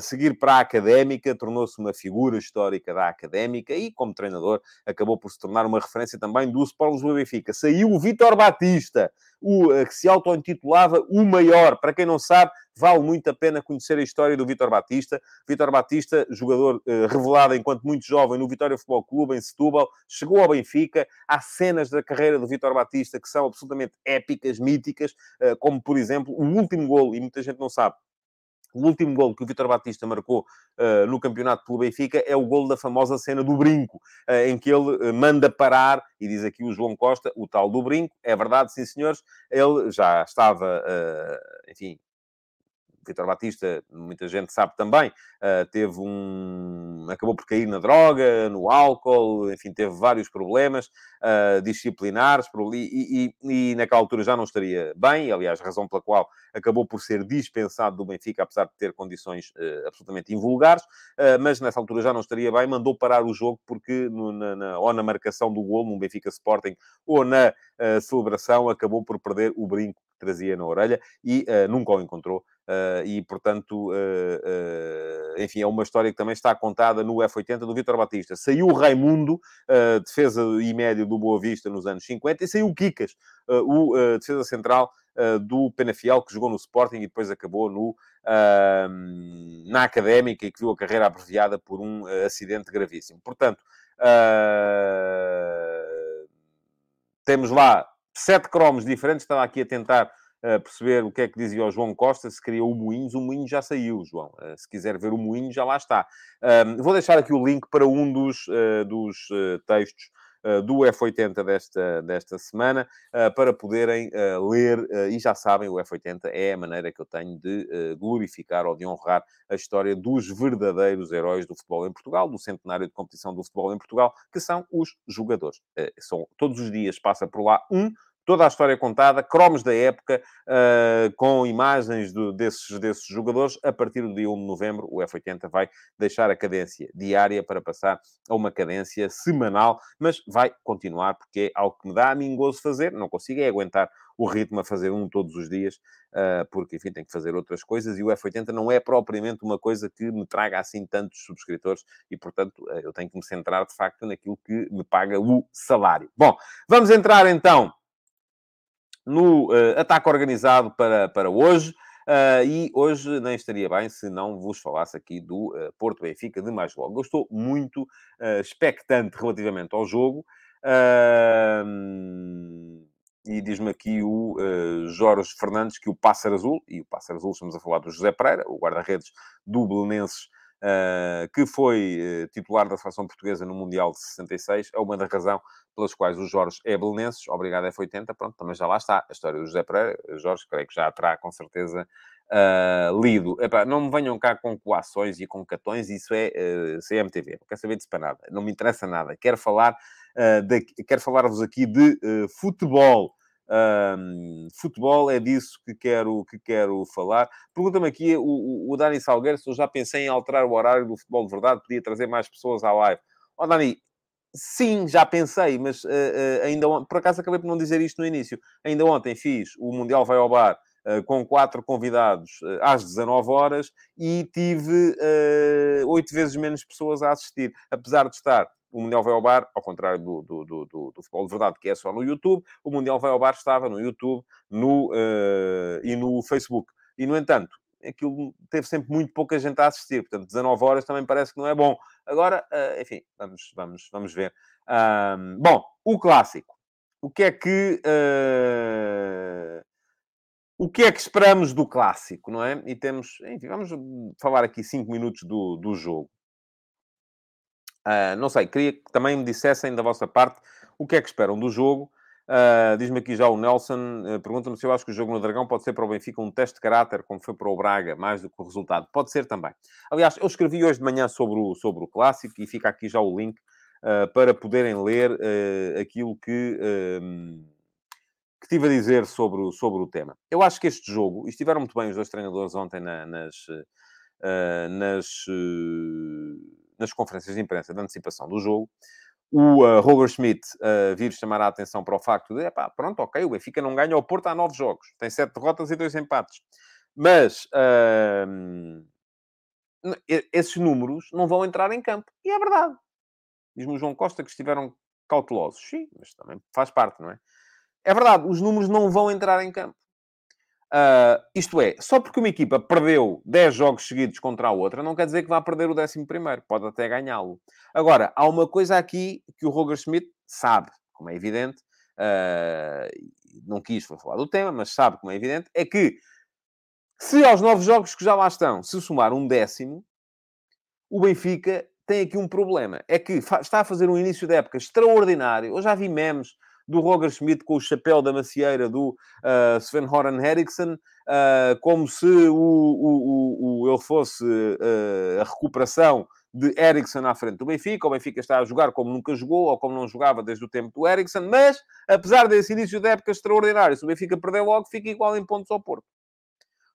seguir para a Académica, tornou-se uma figura histórica da Académica e, como treinador, acabou por se tornar uma referência também do Sport Lisboa Benfica. Saiu o Vítor Batista, o, que se auto-intitulava o maior. Para quem não sabe, vale muito a pena conhecer a história do Vítor Batista. Vítor Batista, jogador uh, revelado enquanto muito jovem no Vitória Futebol Clube, em Setúbal, chegou ao Benfica. Há cenas da carreira do Vítor Batista que são absolutamente épicas, míticas, uh, como, por exemplo, o último gol, e muita gente não sabe, o último gol que o Vitor Batista marcou uh, no campeonato pelo Benfica é o gol da famosa cena do brinco, uh, em que ele uh, manda parar, e diz aqui o João Costa, o tal do brinco. É verdade, sim senhores, ele já estava, enfim, Vitor Batista, muita gente sabe também, uh, teve um. acabou por cair na droga, no álcool, enfim, teve vários problemas uh, disciplinares e, e, e, naquela altura já não estaria bem, aliás, razão pela qual acabou por ser dispensado do Benfica, apesar de ter condições uh, absolutamente invulgares, mas nessa altura já não estaria bem, mandou parar o jogo porque, no, na, na, ou na marcação do gol, no Benfica Sporting, ou na celebração, acabou por perder o brinco que trazia na orelha e nunca o encontrou Uh, e, portanto, uh, uh, enfim, é uma história que também está contada no F80 do Vitor Batista. Saiu o Raimundo, defesa e médio do Boa Vista nos anos 50, e saiu o Kikas, o defesa central do Penafiel, que jogou no Sporting e depois acabou no, na Académica e que viu a carreira abreviada por um acidente gravíssimo. Portanto, temos lá sete cromos diferentes, estava aqui a tentar perceber o que é que dizia o João Costa, se queria o Moinhos. O Moinhos já saiu, João. Uh, se quiser ver o Moinhos, já lá está. Vou deixar aqui o link para um dos, eh, dos textos do F80 desta, desta semana, para poderem ler, e já sabem, o F80 é a maneira que eu tenho de glorificar ou de honrar a história dos verdadeiros heróis do futebol em Portugal, do centenário de competição do futebol em Portugal, que são os jogadores. São, todos os dias passa por lá um toda a história contada, cromos da época, uh, com imagens do, desses, desses jogadores. A partir do dia 1 de novembro, o F80 vai deixar a cadência diária para passar a uma cadência semanal, mas vai continuar, porque é algo que me dá a mim gozo fazer. Não consigo é aguentar o ritmo a fazer um todos os dias, uh, porque, enfim, tem que fazer outras coisas e o F80 não é propriamente uma coisa que me traga assim tantos subscritores e, portanto, uh, eu tenho que me centrar, de facto, naquilo que me paga o salário. Bom, vamos entrar então no uh, ataque organizado para, para hoje. Uh, e hoje nem estaria bem se não vos falasse aqui do uh, Porto Benfica de mais logo. Eu estou muito uh, expectante relativamente ao jogo. e diz-me aqui o Jorge Fernandes que o Pássaro Azul, e o Pássaro Azul estamos a falar do José Pereira, o guarda-redes do Belenenses, que foi uh, titular da seleção portuguesa no Mundial de 66, é uma da razão pelas quais o Jorge é belenenses, obrigado F80, pronto, também já lá está. A história do José Pereira, Jorge, creio que já terá com certeza uh, lido. Epá, não me venham cá com coações e com catões, isso é uh, CMTV, não quero saber disso para nada, não me interessa nada. Quero falar, uh, quero falar-vos aqui de futebol. Um, futebol é disso que quero, que quero falar. Pergunta-me aqui o, o, Dani Salgueiro se eu já pensei em alterar o horário do futebol de verdade, podia trazer mais pessoas à live. Ó oh, Dani, sim, já pensei, mas uh, uh, ainda por acaso acabei por não dizer isto no início. Ainda ontem fiz o Mundial Vai ao Bar. Uh, com quatro convidados às 19 horas e tive oito vezes menos pessoas a assistir, apesar de estar o Mundial vai ao bar, ao contrário do, do, do, do, do futebol de verdade, que é só no YouTube, o Mundial vai ao bar estava no YouTube no, uh, e no Facebook. E, no entanto, aquilo teve sempre muito pouca gente a assistir. Portanto, 19 horas também parece que não é bom. Agora, uh, enfim, vamos, vamos, vamos ver. Bom, o clássico. O que é que... O que é que esperamos do clássico, não é? E temos... Enfim, vamos falar aqui 5 minutos do, do jogo. Uh, não sei, queria que também me dissessem da vossa parte o que é que esperam do jogo. Uh, Diz-me aqui já o Nelson, uh, pergunta-me se eu acho que o jogo no Dragão pode ser para o Benfica um teste de caráter, como foi para o Braga, mais do que o resultado. Pode ser também. Aliás, eu escrevi hoje de manhã sobre o, sobre o clássico e fica aqui já o link uh, para poderem ler aquilo que, que tive a dizer sobre o, sobre o tema. Eu acho que este jogo, e estiveram muito bem os dois treinadores ontem na, nas. nas nas conferências de imprensa de antecipação do jogo, o uh, Roger Schmidt uh, vir chamar a atenção para o facto de, pá, pronto, ok, o Benfica não ganha ao Porto há nove jogos, tem sete derrotas e dois empates. Mas uh, esses números não vão entrar em campo. E é verdade. Diz-me o João Costa que estiveram cautelosos. Sim, mas também faz parte, não é? É verdade, os números não vão entrar em campo. Uh, isto é, só porque uma equipa perdeu 10 jogos seguidos contra a outra, não quer dizer que vá perder o 11 primeiro. Pode até ganhá-lo. Agora, há uma coisa aqui que o Roger Schmidt sabe, como é evidente, uh, não quis falar do tema, mas sabe como é evidente, é que se aos nove jogos que já lá estão, se somar um décimo, o Benfica tem aqui um problema. É que está a fazer um início de época extraordinário. Eu já vi memes do Roger Schmidt com o chapéu da macieira do uh, Sven Horan Eriksson, uh, como se o, o, o, ele fosse uh, a recuperação de Eriksson à frente do Benfica. O Benfica está a jogar como nunca jogou, ou como não jogava desde o tempo do Eriksson, mas, apesar desse início de época extraordinário, se o Benfica perder logo, fica igual em pontos ao Porto.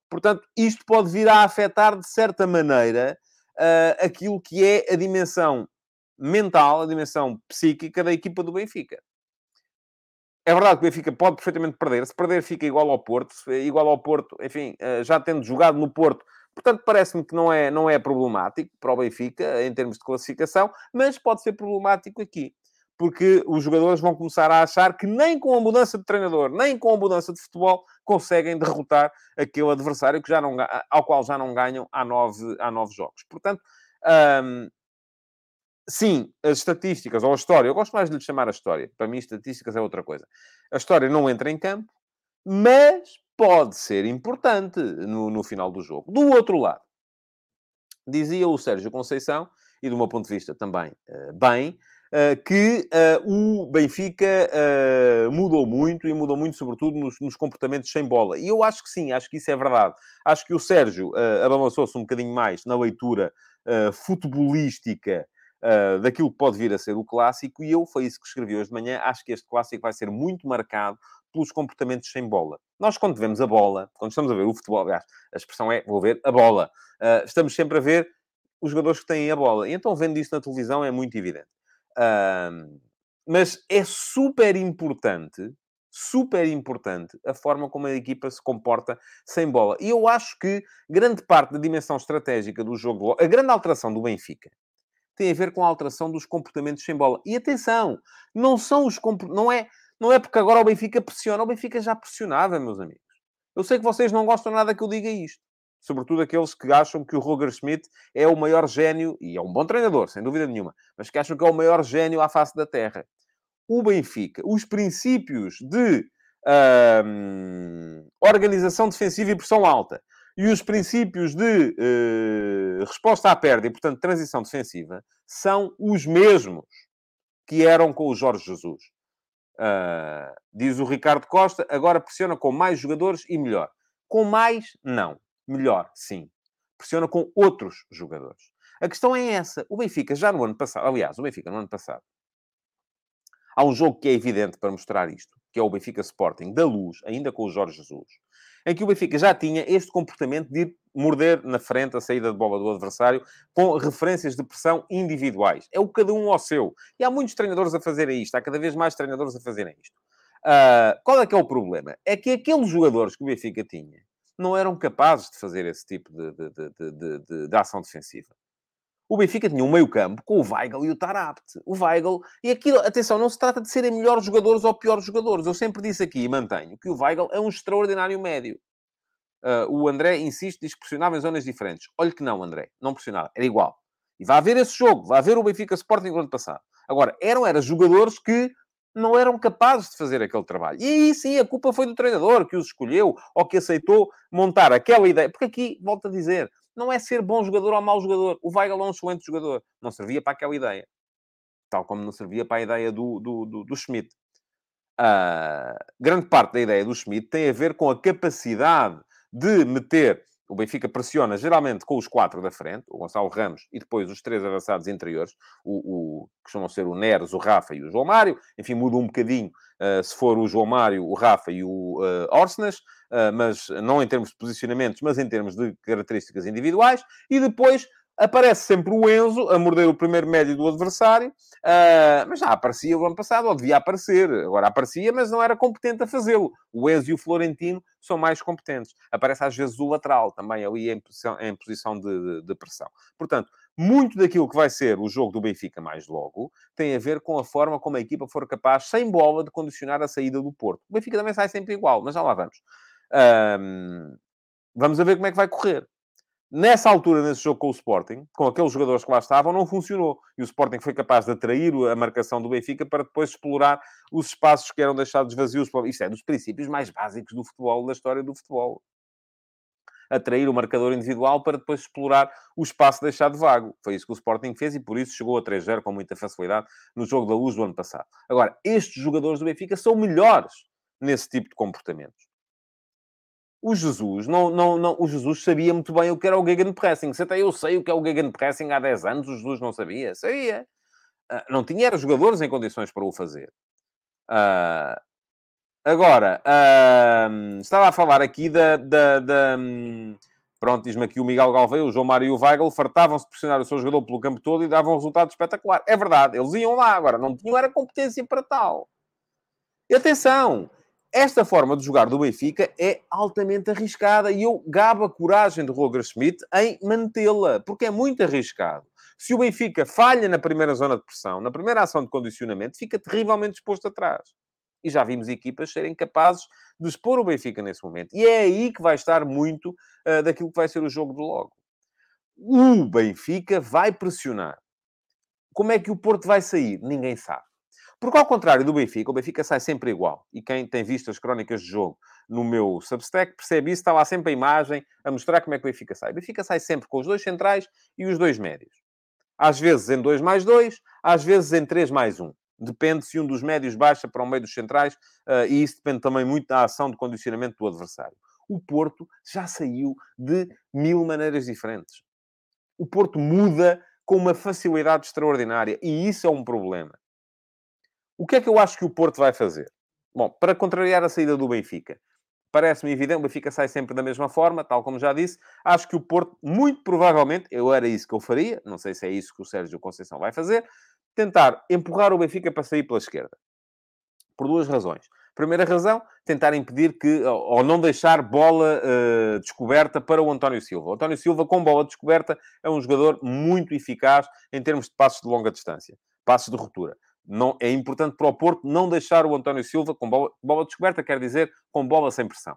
Portanto, isto pode vir a afetar, de certa maneira, uh, aquilo que é a dimensão mental, a dimensão psíquica da equipa do Benfica. É verdade que o Benfica pode perfeitamente perder. Se perder, fica igual ao Porto. Igual ao Porto, enfim, eh, já tendo jogado no Porto. Portanto, parece-me que não é, não é problemático para o Benfica, em termos de classificação, mas pode ser problemático aqui. Porque os jogadores vão começar a achar que nem com a mudança de treinador, nem com a mudança de futebol, conseguem derrotar aquele adversário que já não, ao qual já não ganham há nove, há nove jogos. Portanto, hum, sim, as estatísticas ou a história, eu gosto mais de lhe chamar a história, para mim, estatísticas é outra coisa. A história não entra em campo, mas pode ser importante no, no final do jogo. Do outro lado, dizia o Sérgio Conceição, e do meu ponto de vista também uh, bem, uh, que uh, o Benfica mudou muito e mudou muito, sobretudo, nos, comportamentos sem bola. E eu acho que sim, acho que isso é verdade. Acho que o Sérgio abalançou-se um bocadinho mais na leitura futebolística uh, daquilo que pode vir a ser o clássico, e eu, foi isso que escrevi hoje de manhã, acho que este clássico vai ser muito marcado pelos comportamentos sem bola. Nós, quando vemos a bola, quando estamos a ver o futebol, aliás, a expressão é, vou ver a bola, uh, estamos sempre a ver os jogadores que têm a bola. E então, vendo isso na televisão, é muito evidente. Uh, mas é super importante, super importante a forma como a equipa se comporta sem bola. E eu acho que grande parte da dimensão estratégica do jogo, a grande alteração do Benfica, tem a ver com a alteração dos comportamentos sem bola. E atenção, não são os não é não é porque agora o Benfica pressiona, o Benfica já pressionava, meus amigos. Eu sei que vocês não gostam nada que eu diga isto. Sobretudo aqueles que acham que o Roger Schmidt é o maior gênio, e é um bom treinador, sem dúvida nenhuma, mas que acham que é o maior gênio à face da Terra. O Benfica, os princípios de hum, organização defensiva e pressão alta, e os princípios de uh, resposta à perda e, portanto, transição defensiva são os mesmos que eram com o Jorge Jesus. Uh, diz o Ricardo Costa, agora pressiona com mais jogadores e melhor. Com mais, não. Melhor, sim. Pressiona com outros jogadores. A questão é essa. O Benfica, já no ano passado, aliás, o Benfica no ano passado, há um jogo que é evidente para mostrar isto, que é o Benfica Sporting da Luz, ainda com o Jorge Jesus em que o Benfica já tinha este comportamento de morder na frente a saída de bola do adversário com referências de pressão individuais. É o cada um ao seu. E há muitos treinadores a fazerem isto. Há cada vez mais treinadores a fazerem isto. Uh, qual é que é o problema? É que aqueles jogadores que o Benfica tinha não eram capazes de fazer esse tipo de, de, de, de ação defensiva. O Benfica tinha um meio-campo com o Weigl e o Tarabt. O Weigl, e aquilo, atenção, não se trata de serem melhores jogadores ou piores jogadores. Eu sempre disse aqui e mantenho que o Weigl é um extraordinário médio. Uh, o André insiste, diz que pressionava em zonas diferentes. Olhe que não, André, não pressionava, era igual. E vai haver esse jogo, vai haver o Benfica Sporting no ano passado. Agora, eram, eram jogadores que não eram capazes de fazer aquele trabalho. E aí sim, a culpa foi do treinador que os escolheu ou que aceitou montar aquela ideia. Porque aqui, volto a dizer, não é ser bom jogador ou mau jogador. O Weigl é um excelente jogador. Não servia para aquela ideia. Tal como não servia para a ideia do, do, do, do Schmidt. Uh, grande parte da ideia do Schmidt tem a ver com a capacidade de meter o Benfica pressiona geralmente com os quatro da frente, o Gonçalo Ramos e depois os três avançados interiores, o, o, que costumam ser o Neres, o Rafa e o João Mário. Enfim, muda um bocadinho uh, se for o João Mário, o Rafa e o uh, Orsnes, uh, mas não em termos de posicionamentos, mas em termos de características individuais. E depois Aparece sempre o Enzo a morder o primeiro médio do adversário, uh, mas já aparecia o ano passado, ou devia aparecer. Agora aparecia, mas não era competente a fazê-lo. O Enzo e o Florentino são mais competentes. Aparece às vezes o lateral também ali em posição, em posição de, de, de pressão. Portanto, muito daquilo que vai ser o jogo do Benfica mais logo tem a ver com a forma como a equipa for capaz, sem bola, de condicionar a saída do Porto. O Benfica também sai sempre igual, mas já lá vamos. Um, vamos a ver como é que vai correr. Nessa altura, nesse jogo com o Sporting, com aqueles jogadores que lá estavam, não funcionou. E o Sporting foi capaz de atrair a marcação do Benfica para depois explorar os espaços que eram deixados vazios. Isto é dos princípios mais básicos do futebol, da história do futebol. Atrair o marcador individual para depois explorar o espaço deixado vago. Foi isso que o Sporting fez e por isso chegou a 3-0 com muita facilidade no jogo da luz do ano passado. Agora, estes jogadores do Benfica são melhores nesse tipo de comportamentos. O Jesus, não, não, não, o Jesus sabia muito bem o que era o Gegenpressing. Se até eu sei o que é o Gegenpressing há 10 anos, o Jesus não sabia. Sabia. Uh, não tinha era jogadores em condições para o fazer. Uh, agora, uh, estava a falar aqui da... da, da um, pronto, diz-me aqui o Miguel Galvão, o João Mário e o Weigl fartavam-se de pressionar o seu jogador pelo campo todo e davam um resultado espetacular. É verdade, eles iam lá. Agora, não tinham era competência para tal. E atenção, esta forma de jogar do Benfica é altamente arriscada e eu gabo a coragem de Roger Schmidt em mantê-la, porque é muito arriscado. Se o Benfica falha na primeira zona de pressão, na primeira ação de condicionamento, fica terrivelmente exposto atrás. E já vimos equipas serem capazes de expor o Benfica nesse momento. E é aí que vai estar muito uh, daquilo que vai ser o jogo de logo. O Benfica vai pressionar. Como é que o Porto vai sair? Ninguém sabe. Porque, ao contrário do Benfica, o Benfica sai sempre igual. E quem tem visto as crónicas de jogo no meu Substack percebe isso. Está lá sempre a imagem a mostrar como é que o Benfica sai. O Benfica sai sempre com os dois centrais e os dois médios. Às vezes em 2 mais 2, às vezes em 3 mais 1. Um. Depende se um dos médios baixa para o meio dos centrais uh, e isso depende também muito da ação de condicionamento do adversário. O Porto já saiu de mil maneiras diferentes. O Porto muda com uma facilidade extraordinária e isso é um problema. O que é que eu acho que o Porto vai fazer? Bom, para contrariar a saída do Benfica, parece-me evidente, o Benfica sai sempre da mesma forma, tal como já disse. Acho que o Porto, muito provavelmente, eu era isso que eu faria, não sei se é isso que o Sérgio Conceição vai fazer, tentar empurrar o Benfica para sair pela esquerda. Por duas razões. Primeira razão, tentar impedir que, ou não deixar bola uh, descoberta para o António Silva. O António Silva, com bola descoberta, é um jogador muito eficaz em termos de passos de longa distância, passos de ruptura não, é importante para o Porto não deixar o António Silva com bola, bola descoberta, quer dizer, com bola sem pressão.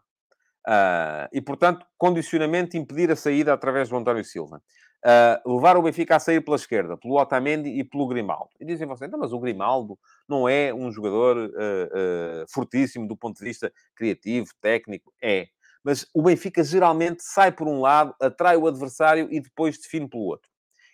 Uh, e, portanto, condicionamento impedir a saída através do António Silva. Uh, levar o Benfica a sair pela esquerda, pelo Otamendi e pelo Grimaldo. E dizem vocês, não, mas o Grimaldo não é um jogador uh, fortíssimo do ponto de vista criativo, técnico. É. Mas o Benfica geralmente sai por um lado, atrai o adversário e depois define pelo outro.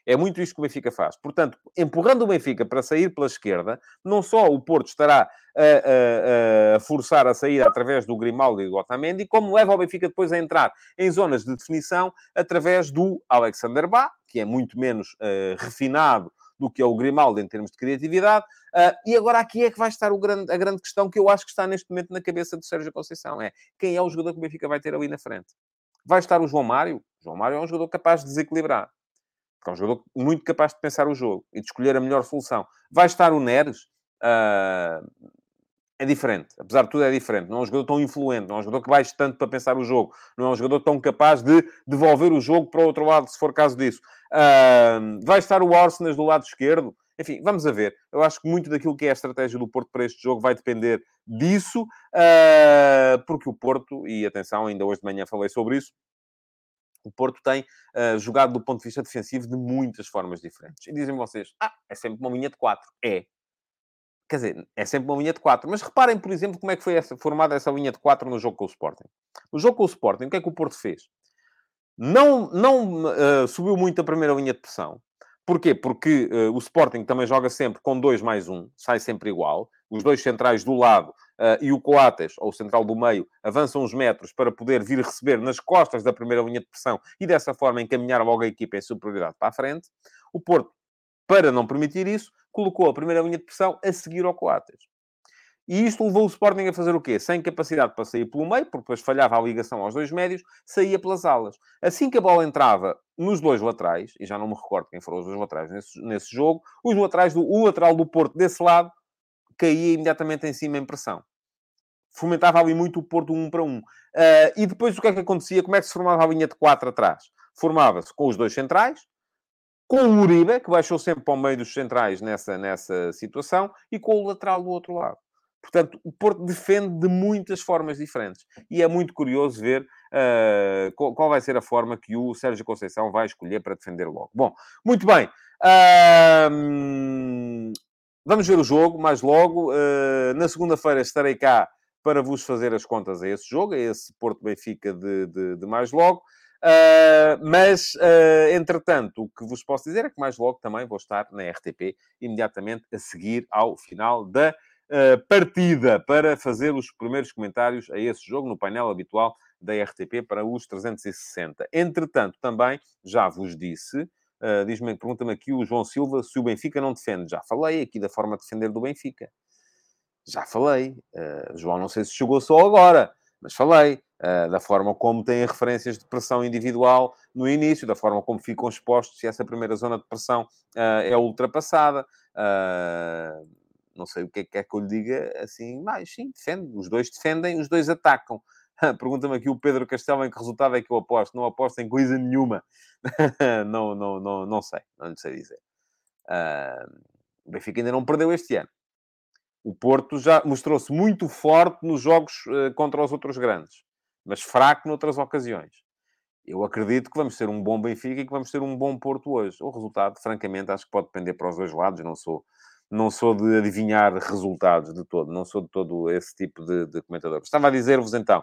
É muito isto que o Benfica faz. Portanto, empurrando o Benfica para sair pela esquerda, não só o Porto estará a, a, a forçar a saída através do Grimaldo e do Otamendi, como leva o Benfica depois a entrar em zonas de definição através do Alexander Bá, que é muito menos uh, refinado do que é o Grimaldo em termos de criatividade. Uh, e agora aqui é que vai estar grande, a grande questão que eu acho que está neste momento na cabeça do Sérgio Conceição. É quem é o jogador que o Benfica vai ter ali na frente? Vai estar o João Mário? O João Mário é um jogador capaz de desequilibrar. É um jogador muito capaz de pensar o jogo e de escolher a melhor solução. Vai estar o Neres? Uh, é diferente. Apesar de tudo, é diferente. Não é um jogador tão influente, não é um jogador que baixe tanto para pensar o jogo, não é um jogador tão capaz de devolver o jogo para o outro lado, se for caso disso. Uh, vai estar o Arsenal do lado esquerdo? Enfim, vamos a ver. Eu acho que muito daquilo que é a estratégia do Porto para este jogo vai depender disso, uh, porque o Porto, e atenção, ainda hoje de manhã falei sobre isso, o Porto tem uh, jogado do ponto de vista defensivo de muitas formas diferentes. E dizem vocês, ah, é sempre uma linha de 4. É. Quer dizer, é sempre uma linha de 4. Mas reparem, por exemplo, como é que foi essa, formada essa linha de 4 no jogo com o Sporting. No jogo com o Sporting, o que é que o Porto fez? Não, não uh, subiu muito a primeira linha de pressão. Porquê? Porque uh, o Sporting também joga sempre com 2 mais 1, um, sai sempre igual. Os dois centrais do lado e o Coates, ou o central do meio, avançam uns metros para poder vir receber nas costas da primeira linha de pressão e dessa forma encaminhar logo a equipa em superioridade para a frente. O Porto, para não permitir isso, colocou a primeira linha de pressão a seguir ao Coates. E isto levou o Sporting a fazer o quê? Sem capacidade para sair pelo meio, porque depois falhava a ligação aos dois médios, saía pelas alas. Assim que a bola entrava nos dois laterais, e já não me recordo quem foram os dois laterais nesse, nesse jogo, os laterais do o lateral do Porto desse lado caía imediatamente em cima em pressão. Fomentava ali muito o Porto um para um. Uh, e depois o que é que acontecia? Como é que se formava a linha de quatro atrás? Formava-se com os dois centrais, com o Uribe, que baixou sempre para o meio dos centrais nessa, nessa situação, e com o lateral do outro lado. Portanto, o Porto defende de muitas formas diferentes. E é muito curioso ver uh, qual, vai ser a forma que o Sérgio Conceição vai escolher para defender logo. Bom, muito bem. Uh, Vamos ver o jogo mais logo. Uh, na segunda-feira estarei cá para vos fazer as contas a esse jogo, a esse Porto Benfica de, de, de mais logo. Uh, mas, uh, entretanto, o que vos posso dizer é que mais logo também vou estar na RTP, imediatamente a seguir ao final da uh, partida, para fazer os primeiros comentários a esse jogo no painel habitual da RTP para os 360. Entretanto, também já vos disse Uh, Diz-me, pergunta-me aqui o João Silva se o Benfica não defende. Já falei aqui da forma de defender do Benfica. Já falei. Uh, João, não sei se chegou só agora, mas falei. Uh, da forma como têm referências de pressão individual no início, da forma como ficam expostos se essa primeira zona de pressão é ultrapassada. não sei o que é que, é que eu lhe diga assim, mas sim, defende. Os dois defendem, os dois atacam. Pergunta-me aqui o Pedro Castelo em que resultado é que eu aposto. Não aposto em coisa nenhuma. não, não, não, não sei. Não lhe sei dizer. Uh, o Benfica ainda não perdeu este ano. O Porto já mostrou-se muito forte nos jogos uh, contra os outros grandes, mas fraco noutras ocasiões. Eu acredito que vamos ter um bom Benfica e que vamos ter um bom Porto hoje. O resultado, francamente, acho que pode depender para os dois lados. Não sou, não sou de adivinhar resultados de todo. Não sou de todo esse tipo de, de comentador. Estava a dizer-vos então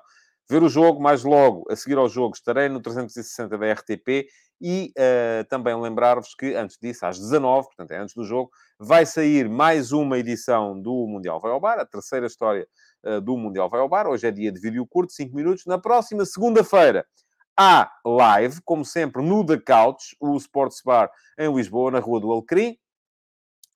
ver o jogo, mais logo, a seguir ao jogo, estarei no 360 da RTP e uh, também lembrar-vos que, antes disso, às 19 portanto é antes do jogo, vai sair mais uma edição do Mundial Vai ao Bar, a terceira história uh, do Mundial Vai ao Bar. Hoje é dia de vídeo curto, 5 minutos. Na próxima segunda-feira há live, como sempre, no The Couch, o Sports Bar em Lisboa, na Rua do Alecrim.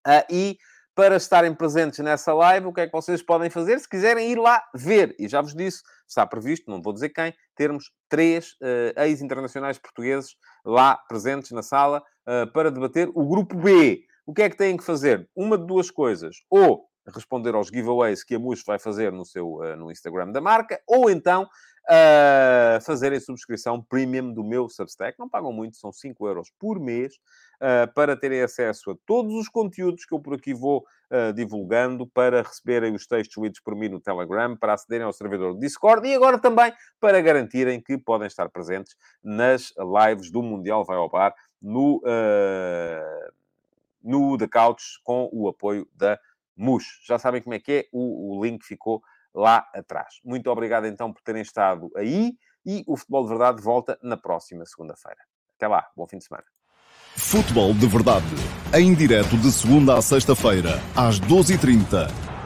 Uh, e para estarem presentes nessa live, o que é que vocês podem fazer? Se quiserem ir lá ver, e já vos disse, está previsto, não vou dizer quem, termos três uh, ex-internacionais portugueses lá presentes na sala uh, para debater o grupo B. O que é que têm que fazer? Uma de duas coisas. Ou responder aos giveaways que a Mush vai fazer no, seu, uh, no Instagram da marca, ou então uh, fazerem subscrição premium do meu Substack. Não pagam muito, são 5 euros por mês uh, para terem acesso a todos os conteúdos que eu por aqui vou uh, divulgando, para receberem os textos lidos por mim no Telegram, para acederem ao servidor do Discord e agora também para garantirem que podem estar presentes nas lives do Mundial Vai ao Bar no, uh, no The Couch com o apoio da MUS. Já sabem como é que é, o, o link ficou lá atrás. Muito obrigado então por terem estado aí e o Futebol de Verdade volta na próxima segunda-feira. Até lá, bom fim de semana. Futebol de Verdade, em direto de segunda a sexta-feira, às 12h30